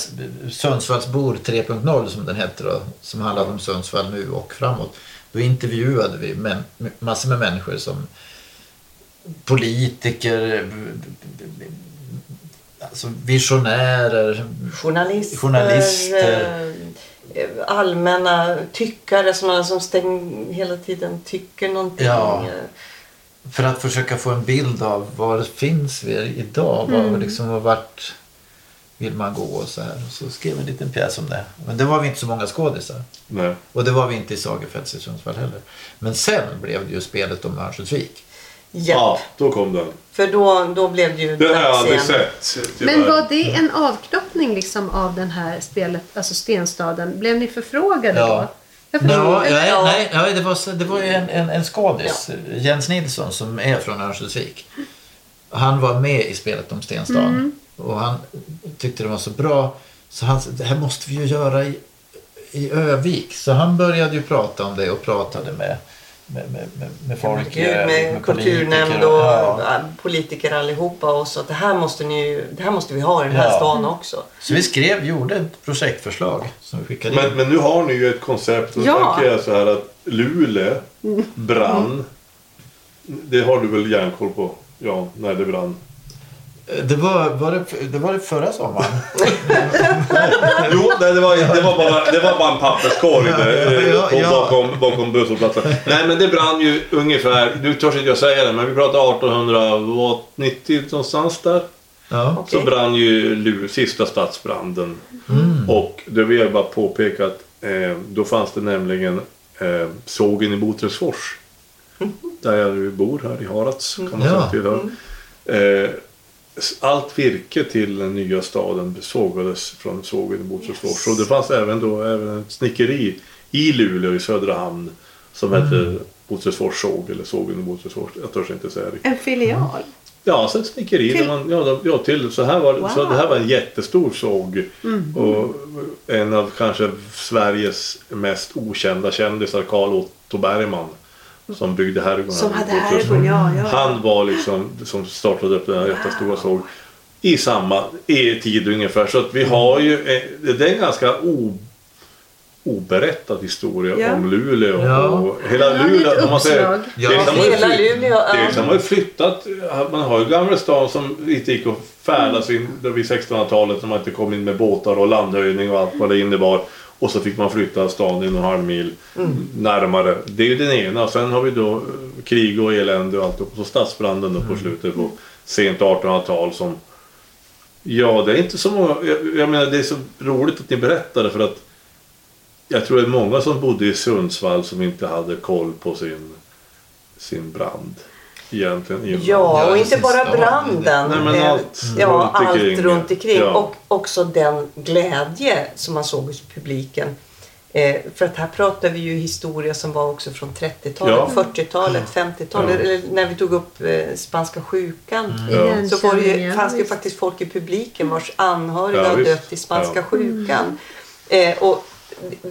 Sundsvallsbor 3.0 som den hette då, som handlade om Sundsvall nu och framåt. Då intervjuade vi män, massor med människor som politiker, alltså visionärer, Journalister, Journalister. eh, allmänna tyckare, sådana som stäng, hela tiden tycker någonting. Ja. För att försöka få en bild av var finns vi idag, var, liksom, och vart vill man gå och så här. Så skrev vi en liten pjäs om det. Men det var vi inte så många skådisar. Nej. Och det var vi inte i Sagerfälts i Sundsvall heller. Men sen blev det ju spelet om Örnsköldsvik. Ja, Ja, då kom den. för då, då blev det ju Den har jag aldrig sett. Men var det en avknoppning liksom av den här spelet, alltså Stenstaden? Blev ni förfrågade Ja. då? Jag. Ja, nej, ja. nej, nej, det, var, det var ju en, en, en skådis, Jens Nilsson, som är från Örnsköldsvik. Han var med i spelet om Stenstaden. Och han tyckte det var så bra. Så han sa, det här måste vi ju göra i, i Övik. Så han började ju prata om det och pratade med, med, med, med, med folk. Gud, eh, med politiker. kulturnämnd och Ja. ja, politiker allihopa och så att det här måste, ni, det här måste vi ha i den här Ja. stan också. Så vi skrev, gjorde ett projektförslag som vi skickade Men, in. men nu har ni ju ett koncept. Nu Ja. tänker jag så här att Luleå brann. Det har du väl järnkoll på? Ja, när det brann. Det var, var, det, det var det förra sommaren. Jo, nej, det, var, det, var bara, det var bara en papperskorg där, Ja, ja, eh, ja. bakom, bakom busshållplatsen. Nej, men det brann ju ungefär, nu törs inte jag säga det, men vi pratar 1890 någonstans där. Ja. Så Okej. brann ju Luleå, sista stadsbranden. Och det vill jag bara påpeka att eh, då fanns det nämligen eh, sågen i Botrösfors. Där jag nu bor här i Harads. Kan man Ja. säga tillhör. Eh, allt virke till den nya staden sågades från sågen i Botrösfors. Och det fanns även då även ett snickeri i Luleå i Södra hamn som hette Botrösfors såg eller sågen i Botrösfors. Jag törs inte säga det. En filial. Ja, alltså ett snickeri. Till- man, ja, ja, till. Så, här var, så Wow. Mm. det här var en jättestor såg. Och en av kanske Sveriges mest okända kändisar, Carl Otto Bergman. Som byggde herrgården. Som hade herrgården, ja, ja. Han var liksom som startade upp den här jättestora såg. I samma i tid ungefär. Så att vi har ju, eh, det är en ganska o, oberättad historia Ja. om Luleå. Ja. Och hela Luleå, om man säger. Ja. dels har man ju Hela flytt- Luleå, ja. Dels har man ju flyttat. Man har ju Gamla stan som inte gick att färdas in där vid 1600-talet när man inte kom in med båtar och landhöjning och allt vad det innebar. Och så fick man flytta stan in en halv mil närmare. Det är ju den ena. Sen har vi då eh, krig och elände och allt. Och så stadsbranden då på slutet på sent 1800-tal som Ja, det är inte så många. Jag, jag menar, det är så roligt att ni berättade för att jag tror det är många som bodde i Sundsvall som inte hade koll på sin, sin brand. Egentligen. innan. Ja, och inte bara branden. Nej, men allt ja, runt allt omkring. runt omkring. Ja. Och också den glädje som man såg hos publiken. Eh, för att här pratar vi ju historia som var också från 30-talet, Ja. 40-talet, 50-talet. Ja. Eller när vi tog upp eh, spanska sjukan. Ja. Så var det ju, fanns det ju faktiskt folk i publiken vars anhöriga Ja, dött i spanska Ja. sjukan. Eh, och,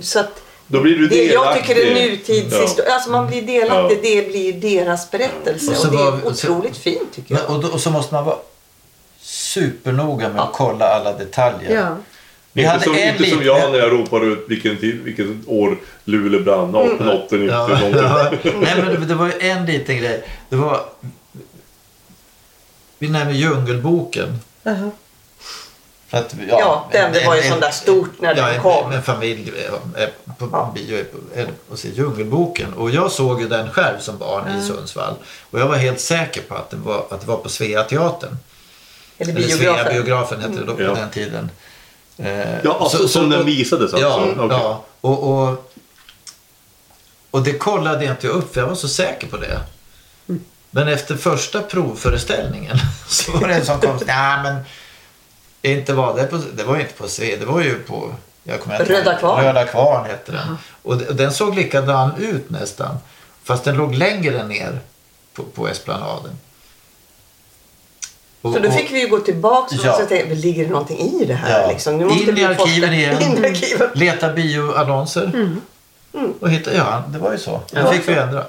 så att Då blir du det, jag delaktig. tycker det är nutidshistoria. Ja. Alltså man blir delaktig. Det blir deras berättelse. Och Och, det är vi- och så- otroligt fint tycker jag. Och, då, och så måste man vara supernoga med att kolla alla detaljer. Ja. Vi inte hade som, en inte som liten- jag när jag ropar ut vilken tid, vilket år Luleå brann. 1880, 90 Ja, ja. Nej, men det, det var ju en liten grej. Det var... Vi nämnde Djungelboken. Jaha. För att, Ja, den, det var ju sånt där stort när ja, den en, kom. En familj eh, eh, på Ja. bio eh, och se Djungelboken. Och jag såg ju den själv som barn i Sundsvall. Och jag var helt säker på att det var, att det var på Svea-teatern. Eller Eller biografen. Mm. Svea-biografen hette det då på Ja. den tiden. Eh, Ja, alltså, som den visades alltså? Ja, Okej. ja. Och, och, och det kollade jag inte upp för jag var så säker på det. Men efter första provföreställningen så var det en som kom. Nej men inte var det på, det var inte på C, det var ju på jag kommer inte. Röda Kvarn. Röda Kvarn hette den. Och, de- och den såg likadan ut nästan. Fast den låg längre ner på, på esplanaden. Och- Så då fick vi ju gå tillbaka och Ja. men ligger det någonting i det här? Ja. Liksom? Nu måste In i arkiven igen. In i arkiven. Leta bioannonser. Och hitta, ja, det var ju så. Det Ja. fick vi ändra.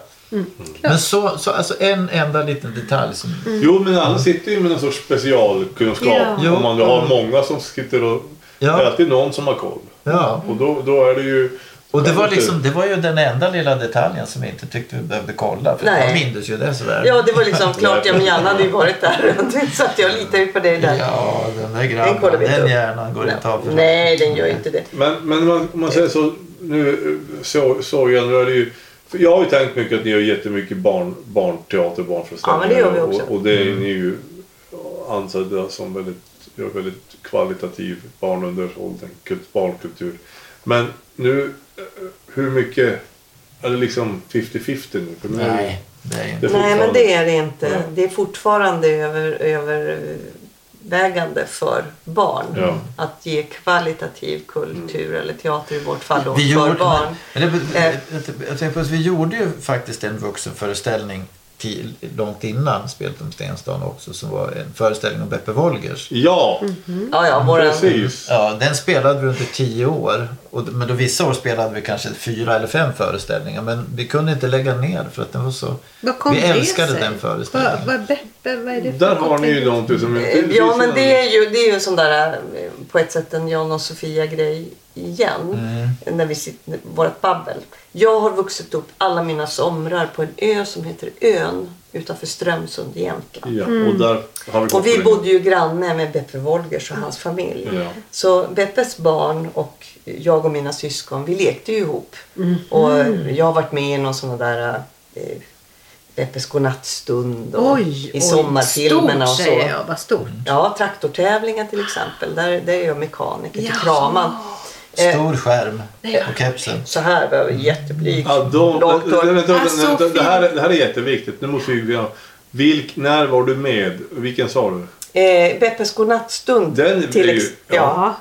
Men så, så alltså en enda liten detalj som... Jo, men alla sitter ju med en sorts specialkunskap. Ja. Om man har många som sitter och... Ja. Det är alltid någon som har koll. Ja. Och då, då är det ju... Och det var, liksom, det var ju den enda lilla detaljen som vi inte tyckte vi behövde kolla. För Nej. jag mindes ju det sådär. Ja, det var liksom klart. Ja, men Janne hade ju varit där. Så att jag litar ju på dig där. Ja, den där Den grabben, den upp. hjärnan går inte av för Nej, den gör ju inte det. Men, men om man, man säger så, nu så, såg jag, nu är det ju... för Jag har ju tänkt mycket att ni gör jättemycket barn, barnteater, barnföreställningar. Ja, men det gör vi också. Och, och det är ni ju ansedda som väldigt, gör väldigt kvalitativ barnunderhållning, kult- barnkultur. Men nu, hur mycket, är det liksom 50-50 nu? För nu Nej, det Nej, men det är det inte. Ja. Det är fortfarande över, övervägande för barn. Ja. Att ge kvalitativ kultur, eller teater i vårt fall då, Vi för gjorde, barn. men, men det, Eh. jag, jag på att vi gjorde ju faktiskt en vuxenföreställning till, långt innan Spelet om Stenstan också som var en föreställning om Beppe Wolgers. Ja, Ja, ja, våran, precis. Ja, den spelade vi under tio år och, men då vissa år spelade vi kanske fyra eller fem föreställningar. Men vi kunde inte lägga ner för att den var så... Vad kom vi älskade sig? den föreställningen. Vad, vad, Beppe, vad är det för Där har ni ju någonting som... Ja, men det är ju, det är ju en sån där eh, på ett sätt en John och Sofia-grej igen. När vi sitter, vårt babbel. Jag har vuxit upp alla mina somrar på en ö som heter Ön utanför Strömsund i Jämtland. Ja, och där har vi Och vi bodde ju granne med Beppe Wolgers och hans familj. Ja. Så Beppes barn och jag och mina syskon, vi lekte ju ihop. Och jag har varit med i någon sån där eh, Beppes godnattstund och Oj, i oj, sommarfilmerna och stort så. säger jag. Vad stort. Ja, traktortävlingar till exempel. Där, där är jag mekaniker till Jaha. kraman. Eh, Stor skärm och kepsen. Så här var jag jätteblyg. Ja, de, det, här, är- det här är jätteviktigt. Nu måste vi... Ja, vilk, när var du med? Vilken sa du? Eh, Beppes godnattstund Den till ju- ja. ja.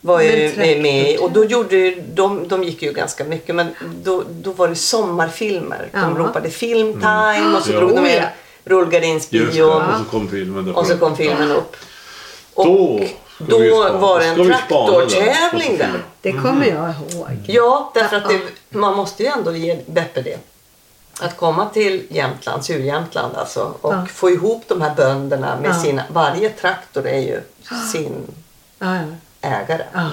var ju med i. Och då gjorde ju, de, de gick ju ganska mycket men då, då var det sommarfilmer. De Ja. ropade filmtime och så Ja. drog de Oh, med rullgardinsbion. och så kom filmen. Och så kom filmen upp. Och Då, då var det en traktortävling där. Det kommer jag ihåg. Ja, därför att det, man måste ju ändå ge Beppe det. Att komma till Jämtland, Surjämtland alltså och Ja. få ihop de här bönderna med Ja. sina... Varje traktor är ju sin Ja, ja. ägare. Ja.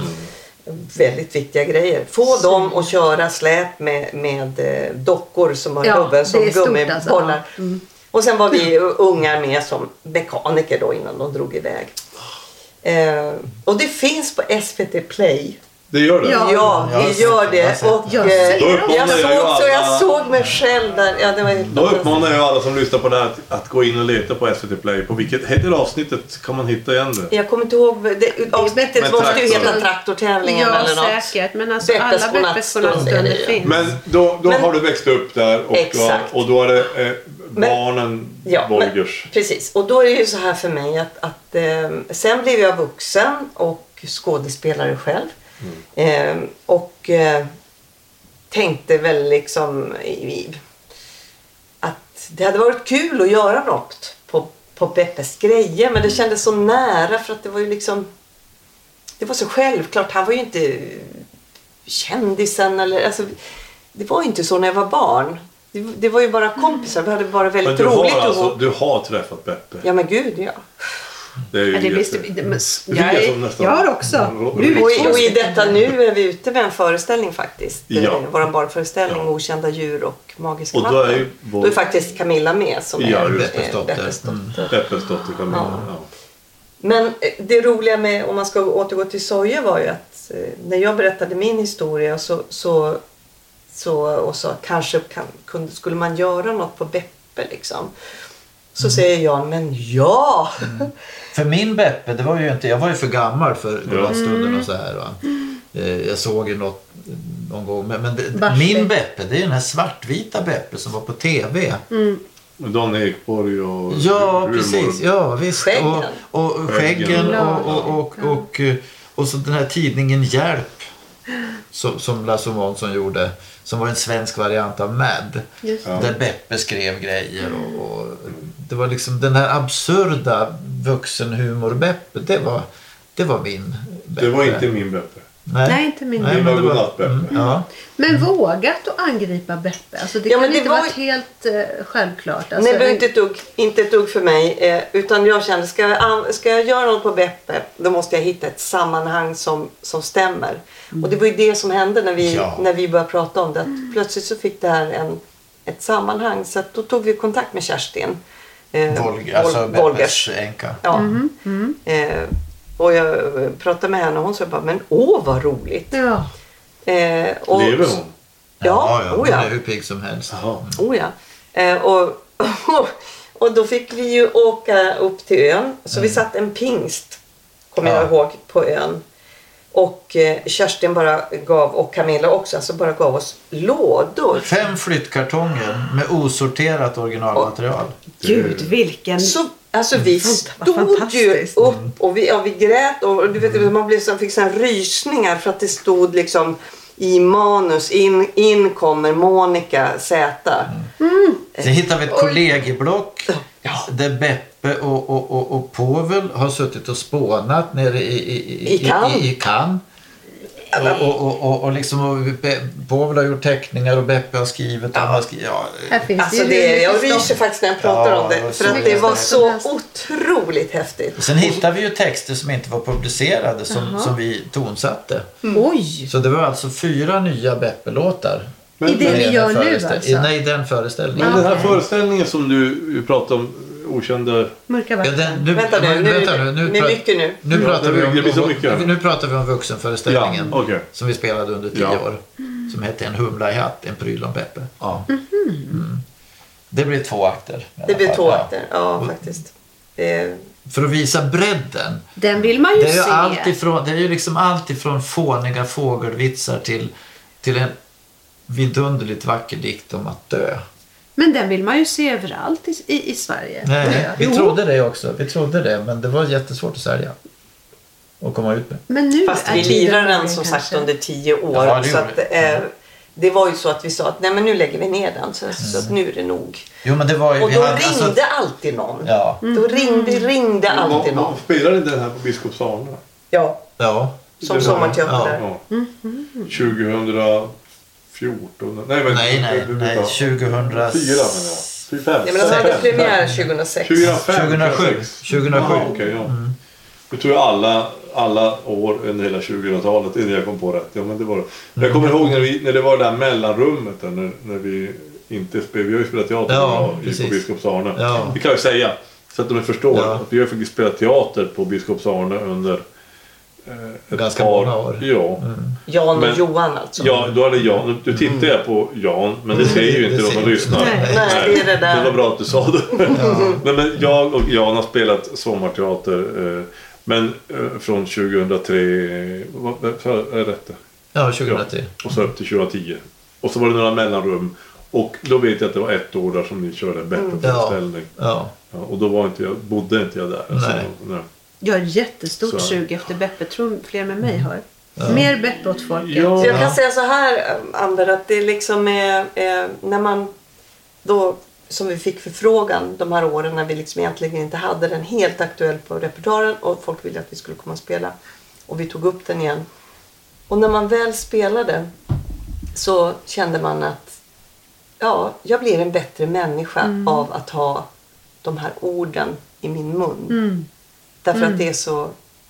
Väldigt viktiga grejer. Få dem att köra släp med, med eh, dockor som har Ja, som gummibollar. alltså. Mm. Och sen var vi ungar med som mekaniker då innan de drog iväg. Eh, och det finns på SVT Play. Det gör det? Ja. Ja, sett gör det. Det. Och, Jag eh, jag, såg, jag ju så jag såg mig själv där. Ja, det var helt Då uppmanar jag alla som lyssnar på det här att, att gå in och leta på SVT Play. På vilket heter avsnittet kan man hitta igen det? Jag kommer inte ihåg. Det, avsnittet Med måste ju traktor. heta Traktortävlingen Ja, eller något. säkert. Men alltså Beppes alla Beppes godnattstund är det godnattstunder ju. finns. Men då, då Men- har du växt upp där och, Exakt. och då är det eh, barnen Ja, men- Wolgers. Precis, och då är det ju så här för mig att, att eh, sen blev jag vuxen och skådespelare själv. Eh, och eh, tänkte väl liksom i, att det hade varit kul att göra något på, på Beppes grejer men det kändes så nära för att det var ju liksom det var så självklart. Han var ju inte kändisen eller alltså, det var ju inte så när jag var barn. Det, det var ju bara kompisar. Vi hade bara Men väldigt du roligt har, alltså, ihop. du har träffat Beppe? Ja men gud ja. Det är ju Ja, det jätte- vi. Men, jag, är nästan- jag har också. Nu vi Och, och i detta nu är vi ute med en föreställning faktiskt. Ja. Eh, Vår barnföreställning Ja. Okända djur och Magiska Och då är ju vår- Då är faktiskt Camilla med som Ja, är Beppes Mm. dotter. Beppes dotter Camilla. Ja. Men eh, det roliga med, om man ska återgå till Soja var ju att eh, när jag berättade min historia så, så, så och så kanske kan, kunde, skulle man göra något på Beppe liksom. Så säger Jan, men ja! För min Beppe, det var ju inte, jag var ju för gammal för godnattstunden och så här. Va? Eh, Jag såg ju något någon gång. Men, men det, min Beppe, det är den här svartvita Beppe som var på TV. Med Dan Ekborg och Ja, humor. precis. Ja, visst. Skäggen. Och, och skäggen och, och, och, och, och så den här tidningen Hjälp som, som Lasse Månsson gjorde. Som var en svensk variant av Mad. Just. Där Beppe skrev grejer. Och, och det var liksom den här absurda vuxenhumor-Beppe. Det var, det var min Beppe. Det var inte min Beppe. Nej, Nej, inte min Nej, men var det var- godnatt-Beppe. Mm, ja. Men vågat att angripa Beppe. Alltså det Ja, kan men det inte var varit helt eh, självklart. Alltså, Nej, det var inte ett dugg, inte ett dugg för mig. Eh, utan jag kände, ska jag, ska jag göra något på Beppe, då måste jag hitta ett sammanhang som, som stämmer. Och det var ju det som hände när vi, Ja. när vi började prata om det. Att Plötsligt så fick det här en, ett sammanhang. Så att då tog vi kontakt med Kerstin. Eh, Volg, alltså Vol- Wolgers. Beppes änka. Ja. Mhm, Eh, och jag eh, pratade med henne och hon sa bara, men åh vad roligt. Ja. Eh, och, Lever hon? Ja, ja, oh hon ja. är hur pigg som helst. Oh ja. Eh, och, och då fick vi ju åka upp till ön. Så vi satt en pingst, kommer jag Mm. Ja. ihåg, på ön. Och eh, Kerstin bara gav, och Camilla också, alltså bara gav oss lådor. Fem flyttkartonger med osorterat originalmaterial. Gud vilken... Så, alltså vi Fant- vad stod ju fantastiskt. upp och vi, ja, vi grät och du vet, man blev så, fick såna rysningar för att det stod liksom i manus, in, in kommer Monica Z. Sen hittar vi ett kollegieblock Ja. där Beppe och, och, och, och Povel har suttit och spånat nere i, i, I Cannes. I, i Cannes. Och, och, och, och, liksom, Povel har gjort teckningar och Beppe har skrivit. Och de har skrivit ja, Alltså det, jag ryser faktiskt när jag pratar Ja, om det För att det var så otroligt häftigt. Och Sen hittade vi ju texter som inte var publicerade som, Jaha. som vi tonsatte. Oj! Så det var alltså fyra nya Beppe-låtar. Men, I det vi gör nu alltså? i- Nej, den föreställningen. men den här föreställningen som du pratade om, okända... Mörka Ja, den, nu, Vänta nu, nu, vänta nu, nu, det pra- mycket nu. nu pratar det vi om, det blir så mycket här. nu pratar vi om vuxenföreställningen. Ja, okej. Som vi spelade under tio Ja. år. Som hette En humla i hatt, en pryl om Beppe. Ja. Mhm. Mm. Det blir två akter. Det blir två akter. Ja, faktiskt. Eh, För att visa bredden. Den vill man ju Det är ju, se. allt ifrån, det är ju liksom allt ifrån fåniga fågelvitsar till, till en vidunderligt vacker dikt om att dö. Men den vill man ju se överallt i, i, i Sverige. Nej, vi trodde det också. Vi trodde det, men det var jättesvårt att sälja och komma ut med. Men nu Fast vi lirade den som kanske. sagt under tio år. Ja, det, så att, eh, det var ju så att vi sa att nej men nu lägger vi ner den så, mm. så att mm. nu är det nog. Jo, men det var ju, och då hade, alltså- ringde alltså... alltid någon. Ja. Mm. Då ringde, ringde mm. alltid någon. Man spelade den här på Biskops Ja. ja. Som sommarteater. Ja. Mm, mm, ja. 2000 14, nej men, nej, nej, det, det, nej 2004 menar jag. 25, ja, men den hade premiär 2006. 2005, 2007. 2007. Aha, okay, ja. mm. Det tror jag alla, alla år under hela 2000-talet innan jag kom på rätt. Ja, men det var, mm. Jag kommer ihåg när, vi, när det var det där mellanrummet där, när, när vi inte spelade. Vi har ju spelat teater ja, på Biskops Arne. Ja. Det kan jag säga så att de förstår ja. att vi har faktiskt spelat teater på Biskops Arne under ett Ganska par, många år. Ja. Jan och Men- Johan alltså. Ja, då hade Jan, nu tittar jag på Jan, men det ser ju Mm. Inte de som lyssnar. Nej. Nej, det är det där. Det var bra att du sa det. Nej, men jag och Jan har spelat sommarteater. Eh, men eh, från 2003, vad är det rätt? Ja, 2003. Och så upp till 2010. Och så var det några mellanrum. Och då vet jag att det var ett år där som ni körde en bättre föreställning. Ja. Ja, och då var inte jag, bodde inte jag där. Alltså, Nej. nej. Jag har jättestort Så. sug efter Beppe. Tror fler med mig har. Mer Beppe åt folket. Ja. Så jag kan Ja. säga så här Amber att det liksom är eh, när man då som vi fick förfrågan de här åren när vi liksom egentligen inte hade den helt aktuell på repertoaren och folk ville att vi skulle komma och spela. Och vi tog upp den igen. Och när man väl spelade så kände man att ja, jag blir en bättre människa av att ha de här orden i min mun. Mm. Därför att det är så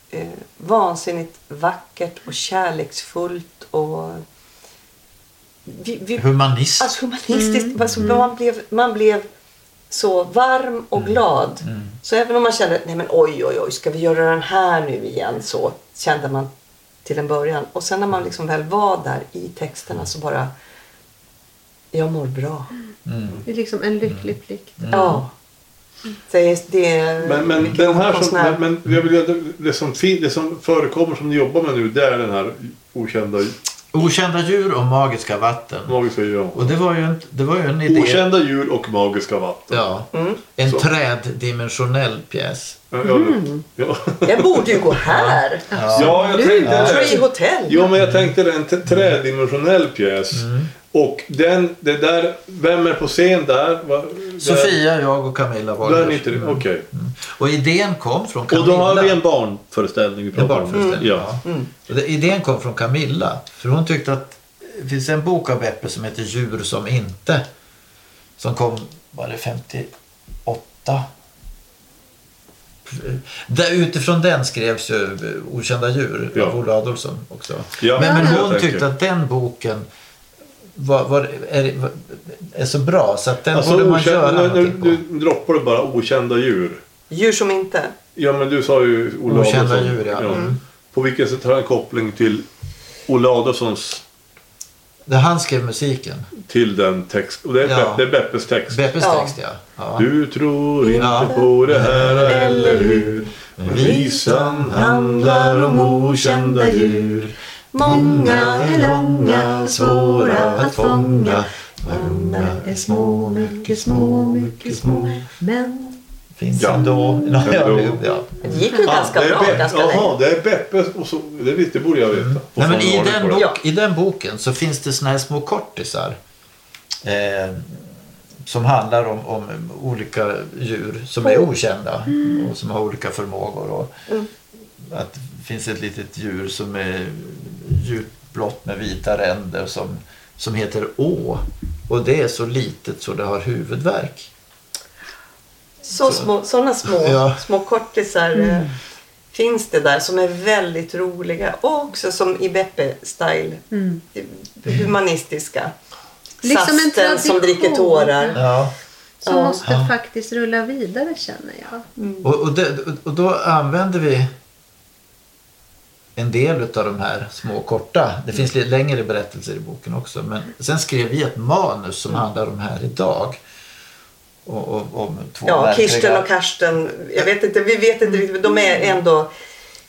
eh, vansinnigt vackert och kärleksfullt och vi, vi, Humanist. alltså humanistiskt. Alltså, man, blev, man blev så varm och glad. Så även om man kände nej men oj oj oj ska vi göra den här nu igen så kände man till en början. Och sen när man liksom väl var där i texterna så bara jag mår bra. Det är liksom en lycklig plikt. Ja. Det det Men, men, den här som, men, men jag vill, det, som fin, det som förekommer som ni jobbar med nu det är den här okända Okända djur och magiska vatten. magiska djur. Och det var ju en, det var ju en idé. Okända djur och magiska vatten. Ja. Mm. En Så. träddimensionell pjäs. Ja, ja, ja. Jag borde ju gå här. ja, jag tänkte Tree det. Hotel. Ja, men jag tänkte det. En t- trädimensionell pjäs. Och den, det där, vem är på scen där? Va, där Sofia, jag och Camilla var Där inte det? Okej. Och idén kom från Och Camilla. då har vi en barnföreställning vi En pratar om. barnföreställning. Ja. Ja. Och det, idén kom från Camilla. För hon tyckte att det finns en bok av Beppe som heter Djur som inte. Som kom, var det 58? Där, utifrån den skrevs ju Okända djur Ja. av Olle Adolfsson också. Ja, men, men hon tyckte att den boken var, var, är, är så bra så att den Alltså, borde man okänd, göra nu, nu, droppar du bara okända djur. Djur som inte. Ja, men du sa ju Olle Okända Adolfsson. djur, ja. Mm. På vilket sätt har han koppling till Olle Adolfssons Där han skrev musiken. till den text? Och det är, Ja. Bepp, det är Beppes text. Beppes Ja. text ja. ja. Du tror inte Ja. på det här eller hur? Visan handlar om okända djur. Många är långa, svåra att fånga. Många är små, mycket små, mycket små. Men Finns Ja. ändå. Ja, ja, Ändå. ja. Det gick ju ganska det är bra Beppe- ganska länge. det är Beppe. Och så, det, visste, det borde jag veta. Och Nej, men i, den bok, Ja. I den boken så finns det såna här små kortisar. Eh, som handlar om, om olika djur som är okända och som har olika förmågor. Och Att det finns ett litet djur som är djupblått med vita ränder som, som heter Å. Och det är så litet så det har huvudvärk. Så små, sådana små, Ja. små kortisar eh, finns det där som är väldigt roliga och också som i Beppe-style. Humanistiska. Liksom en Sasten som dricker tårar. Ja. Som Ja. måste faktiskt rulla vidare känner jag. Och, och, det, och då använder vi en del av de här små korta. Det finns lite längre berättelser i boken också. Men sen skrev vi ett manus som handlar om här idag. Och, och, om två Ja, verkliga Kirsten och Karsten. Jag vet inte, vi vet inte riktigt. De är ändå...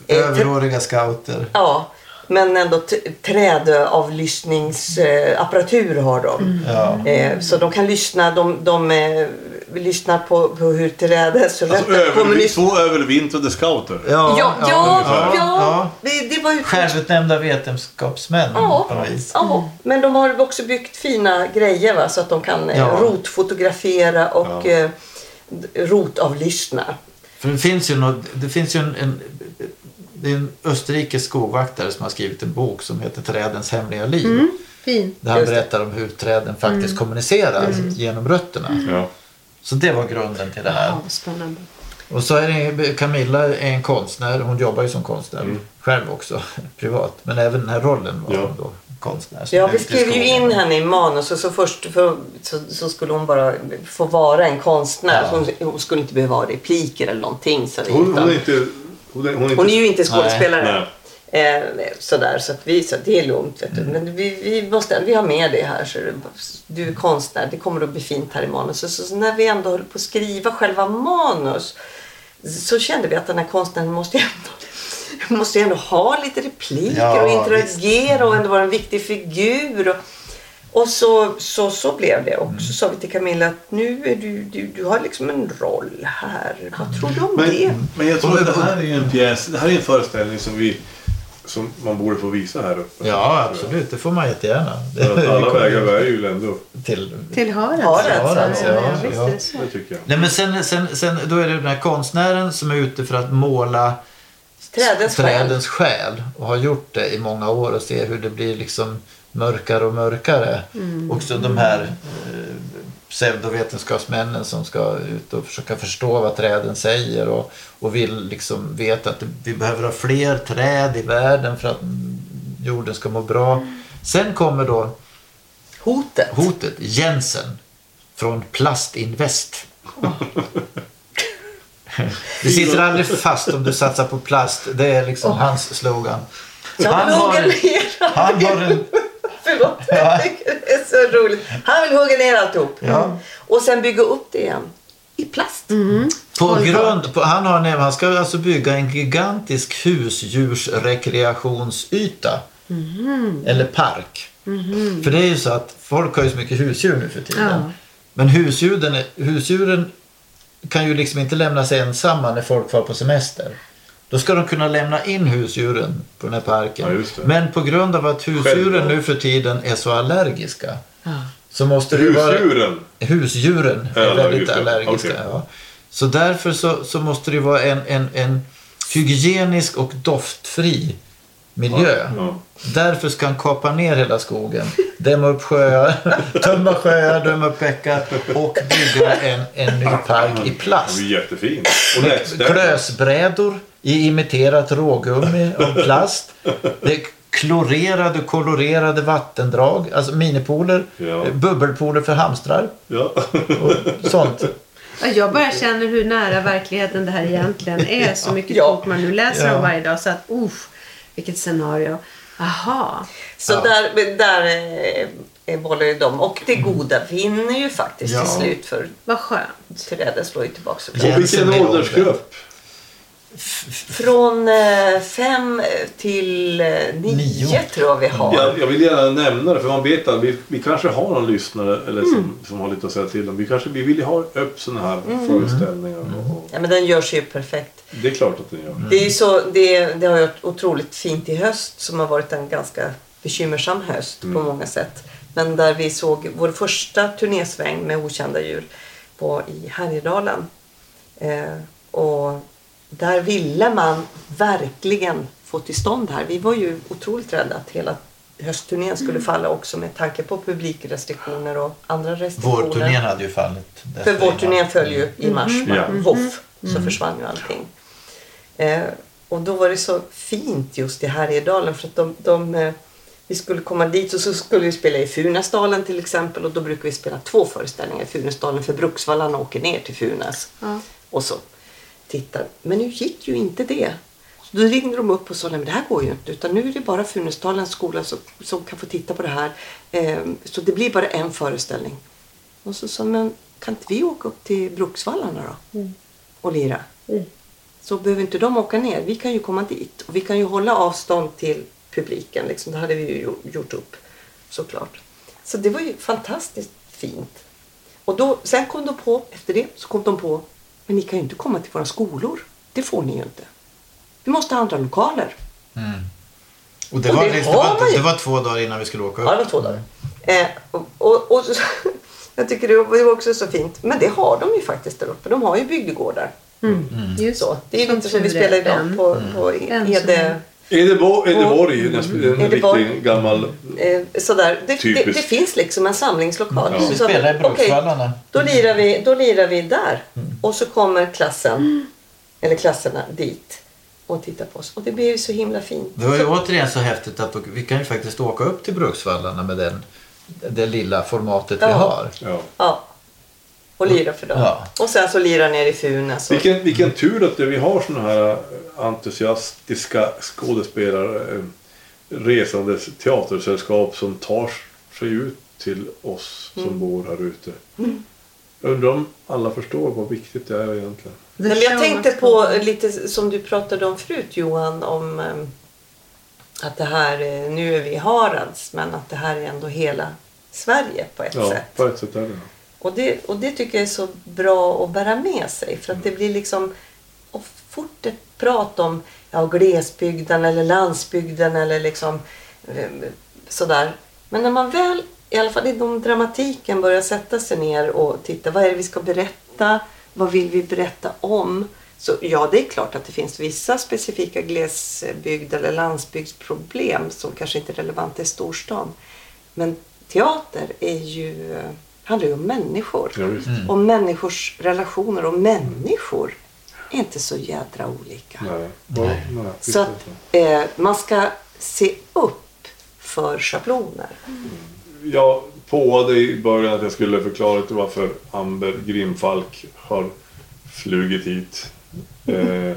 eh, överåriga scouter. Ja, men ändå trädavlyssningsapparatur har de. Ja. Eh, så de kan lyssna. De, de eh, lyssnar på, på hur trädets Alltså, rötter över, kommunis- två övervintrade scouter. Ja, Ja, ja, ja, ja. Det, det var ju Självutnämnda vetenskapsmän Ja. på något vis. Ja, men de har också byggt fina grejer va? så att de kan eh, Ja. rotfotografera och Ja. eh, rotavlyssna. För det finns ju, något, det finns ju en, en, det är en österrikisk skogvaktare som har skrivit en bok som heter Trädens hemliga liv. Fint. Där han berättar om hur träden faktiskt kommunicerar genom rötterna. Ja. Så det var grunden till det här. Ja, spännande. Och så är det, Camilla är en konstnär. Hon jobbar ju som konstnär själv också, privat. Men även den här rollen var Ja. hon då konstnär. Ja, vi skrev ju in henne i manus och så först för, så, så skulle hon bara få vara en konstnär. Ja. Hon, hon skulle inte behöva ha repliker eller någonting. Så Hon, utan- hon är inte... Hon är, hon är inte hon är ju inte skådespelare. Nej. Eh, sådär, så att vi så att det är lugnt. Vet du. Men vi, vi, måste, vi har med det här. Så du är konstnär, det kommer att bli fint här i manus. Så, så när vi ändå höll på att skriva själva manus så kände vi att den här konstnären måste ändå, måste ju ändå ha lite repliker Ja, och interagera och ändå vara en viktig figur. Och, och så, så, så blev det. Och så sa vi till Camilla att nu är du, du, du har liksom en roll här. Vad tror du om det? Men, men jag tror att det här är en pjäs, det här är en föreställning som vi som man borde få visa här uppe. Ja, absolut. Det får man jättegärna. Alla vägar bär ju ändå, till Till Harads. Harads, ja, ja, ja, det tycker jag. Nej, men sen, sen, sen, då är det den här konstnären som är ute för att måla Trädens själ. trädens själ och har gjort det i många år och ser hur det blir liksom mörkare och mörkare. Också de här eh, pseudovetenskapsmännen som ska ut och försöka förstå vad träden säger och, och vill liksom veta att vi behöver ha fler träd i världen för att mm, jorden ska må bra. Sen kommer då Hotet. hotet Jensen från Plastinvest. Det sitter aldrig fast om du satsar på plast. Det är liksom hans slogan. Han har, han har en... Förlåt, tycker det är så roligt. Han vill hugga ner alltihop. Ja. Och sen bygga upp det igen. I plast. På grund, på, han, har, nämligen- han ska alltså bygga en gigantisk husdjursrekreationsyta. Eller park. För det är ju så att folk har ju så mycket husdjur nu för tiden. Ja. Men husdjuren, husdjuren kan ju liksom inte lämnas ensamma när folk far på semester. Då ska de kunna lämna in husdjuren på den här parken. Ja, det. Men på grund av att husdjuren Självklart. nu för tiden är så allergiska. Så måste det ju vara... Husdjuren. Husdjuren är Ja, väldigt det. allergiska. Okej. Ja. Så därför så, så måste det vara en, en, en hygienisk och doftfri miljö. Ja. Därför ska han kapa ner hela skogen, dämma upp sjöar, tömma sjöar, dämma upp bäckar och bygga en, en ny park i Det plast. blir jättefint. Och nätstäder. Klösbrädor i imiterat rågummi av plast. Det är klorerade, kolorerade vattendrag, alltså minipooler, Ja. bubbelpooler för hamstrar Ja. och sånt. Ja, Jag bara känner hur nära verkligheten det här egentligen är. Så mycket Ja. man nu läser Ja. om varje dag. Så att, uff, vilket scenario. Aha. Så Ja. där, där eh, eh, bollar ju de. Och det goda vinner ju faktiskt Ja. till slut. För Vad skönt. träden slår ju tillbaka. Och vilken åldersgrupp? Från eh, fem till eh, nio, Nio. tror jag vi har. Jag, jag vill gärna nämna det för man vet att vi, vi kanske har någon lyssnare eller som, som har lite att säga till om. Vi, kanske, vi vill ju ha upp sådana här föreställningar. Och, och, Ja, men den görs ju perfekt. det är klart att den gör. Det, är så, det, det har varit otroligt fint i höst som har varit en ganska bekymmersam höst på många sätt. Men där vi såg vår första turnésväng med okända djur på, i Härjedalen. Eh, och där ville man verkligen få till stånd här. Vi var ju otroligt rädda att hela höstturnén skulle falla också med tanke på publikrestriktioner och andra restriktioner. Vårturnén hade ju fallit. För vårturnén föll ju i mars, Ja. bara voff, så försvann ju allting. Eh, och då var det så fint just i Härjedalen för att de, de, eh, vi skulle komma dit och så skulle vi spela i Funäsdalen till exempel och då brukar vi spela två föreställningar i Funäsdalen för Bruksvallarna åker ner till Funäs. Ja. Och så tittar. Men nu gick ju inte det. Så då ringde de upp och sa nej men det här går ju inte utan nu är det bara Funäsdalens skola som, som kan få titta på det här. Eh, så det blir bara en föreställning. Och så sa men kan inte vi åka upp till Bruksvallarna då? Och lira? Mm. Så behöver inte de åka ner. Vi kan ju komma dit. Och vi kan ju hålla avstånd till publiken. Liksom. Det hade vi ju gjort upp såklart. Så det var ju fantastiskt fint. Och då, sen kom de på, efter det, så kom de på, men ni kan ju inte komma till våra skolor. Det får ni ju inte. Vi måste ha andra lokaler. Och det, Och var, det det, var, ju. det var två dagar innan vi skulle åka upp. Ja, det var två dagar. Eh, och, och, och, jag tycker det var, också så fint. Men det har de ju faktiskt där uppe. De har ju bygdegårdar. Just Så. Det är Som lite som vi spelar idag på, på En som Ede. Är- Edeborg, Edeborg är en, Edeborg. riktig gammal... Eh, sådär. Det, det, Typiskt. det finns liksom en samlingslokal. Ja. Vi Så, spelar i Bruksvallarna. då, lirar vi, då lirar vi där. Och så kommer klassen, eller klasserna dit och tittar på oss. Och det blir ju så himla fint. Det var ju Så- återigen så häftigt att vi kan ju faktiskt åka upp till Bruksvallarna med den, det lilla formatet vi Ja. har. Ja. Ja. Och lira för dem. Ja. Och sen så lira ner i Funäs. och- Vilken, vilken tur att vi har såna här entusiastiska skådespelare, eh, resandes teatersällskap som tar sig ut till oss som Mm. bor här ute. Jag undrar om alla förstår vad viktigt det är egentligen. Men jag tänkte på lite som du pratade om förut Johan, om eh, att det här, eh, nu är vi i Harads, men att det här är ändå hela Sverige på ett Ja, sätt. på ett sätt är det. Och det, och det tycker jag är så bra att bära med sig. För att det blir liksom och fort ett prat om ja, glesbygden eller landsbygden eller liksom eh, sådär. Men när man väl, i alla fall inom dramatiken, börjar sätta sig ner och titta vad är det vi ska berätta? Vad vill vi berätta om? Så ja, det är klart att det finns vissa specifika glesbygd eller landsbygdsproblem som kanske inte är relevanta i storstan. Men teater är ju, eh, handlar ju om människor. Visst. Och människors relationer och människor är inte så jädra olika. Nej. Nej, Så att eh, man ska se upp för schabloner. Jag påade i början att jag skulle förklara lite varför Amber Grimfalk har flugit hit. Eh,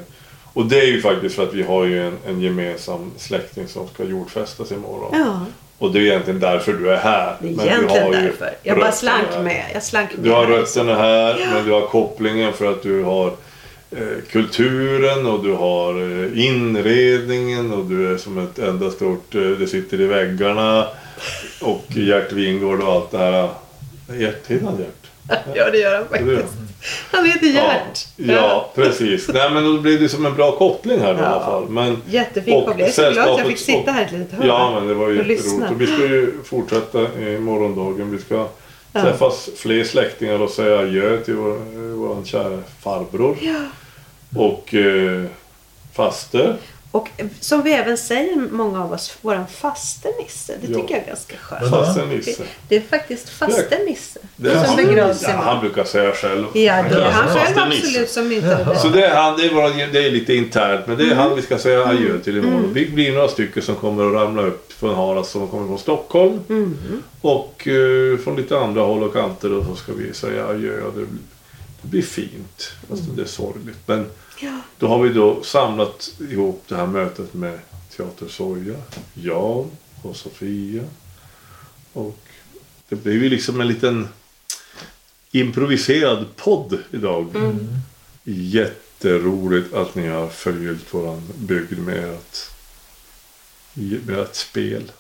och det är ju faktiskt för att vi har ju en, en gemensam släkting som ska jordfästas imorgon. Ja, Och det är egentligen därför du är här. det är Men du egentligen har ju därför. Jag bara slank med. Jag slank med. Du har rötterna här, men du har kopplingen för att du har eh, kulturen och du har eh, inredningen och du är som ett enda stort, eh, det sitter i väggarna. Och Gert Wingård och allt det här. Gert, heter han Gert? Ja, det gör han Det gör faktiskt. Han heter Gert. Ja, ja, precis. Nej men då blir det som en bra koppling här då, i alla fall. Men, Jättefin koppling. Jag är så glad att jag fick sitta här ett litet hörn. Ja, men det var jätteroligt. Och vi ska ju fortsätta i morgondagen. Vi ska träffas fler släktingar och säga adjö till vår, vår kära farbror. Och eh, faster. Och som vi även säger, många av oss, våran faste Nisse. Det Ja. tycker jag är ganska skönt. Vadå? Faster Nisse. Det, är faktiskt faste Nisse. Det är som han, begravs ja, han brukar säga själv. Ja, det är han själv absolut som myntade det. Så det är, han, det, är våra, det är lite internt, men det är han vi ska säga adjö till imorgon. Vi blir några stycken som kommer att ramla upp från Haras som kommer från Stockholm. Och eh, från lite andra håll och kanter och så ska vi säga adjö. Det, det blir fint, fast det är sorgligt. Men Ja. då har vi då samlat ihop det här mötet med Teater Soja, Jan och Sofia. Och det blir ju liksom en liten improviserad podd idag. Jätteroligt att ni har förgyllt våran bygd med ert, med ert spel.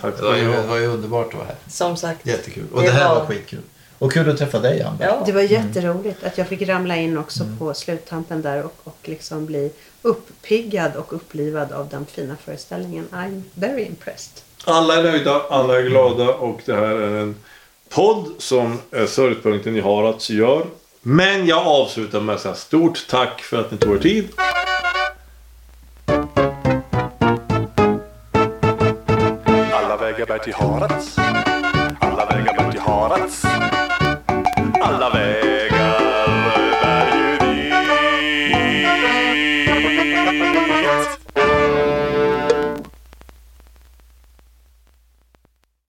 Tack Det ska var, ju, det var ju underbart att vara här. Som sagt. Jättekul. Och Det det här var- var skitkul. Och kul att träffa dig Amber. Ja. Det var mm. jätteroligt att jag fick ramla in också mm. på sluttampen där och, och liksom bli uppiggad och upplivad av den fina föreställningen. I'm very impressed. Alla är nöjda, alla är glada och det här är en podd som Sörjpunkten i Harads gör. Men jag avslutar med att säga stort tack för att ni tog er tid. Alla vägar bär till Harads. Alla vägar bär till Harads.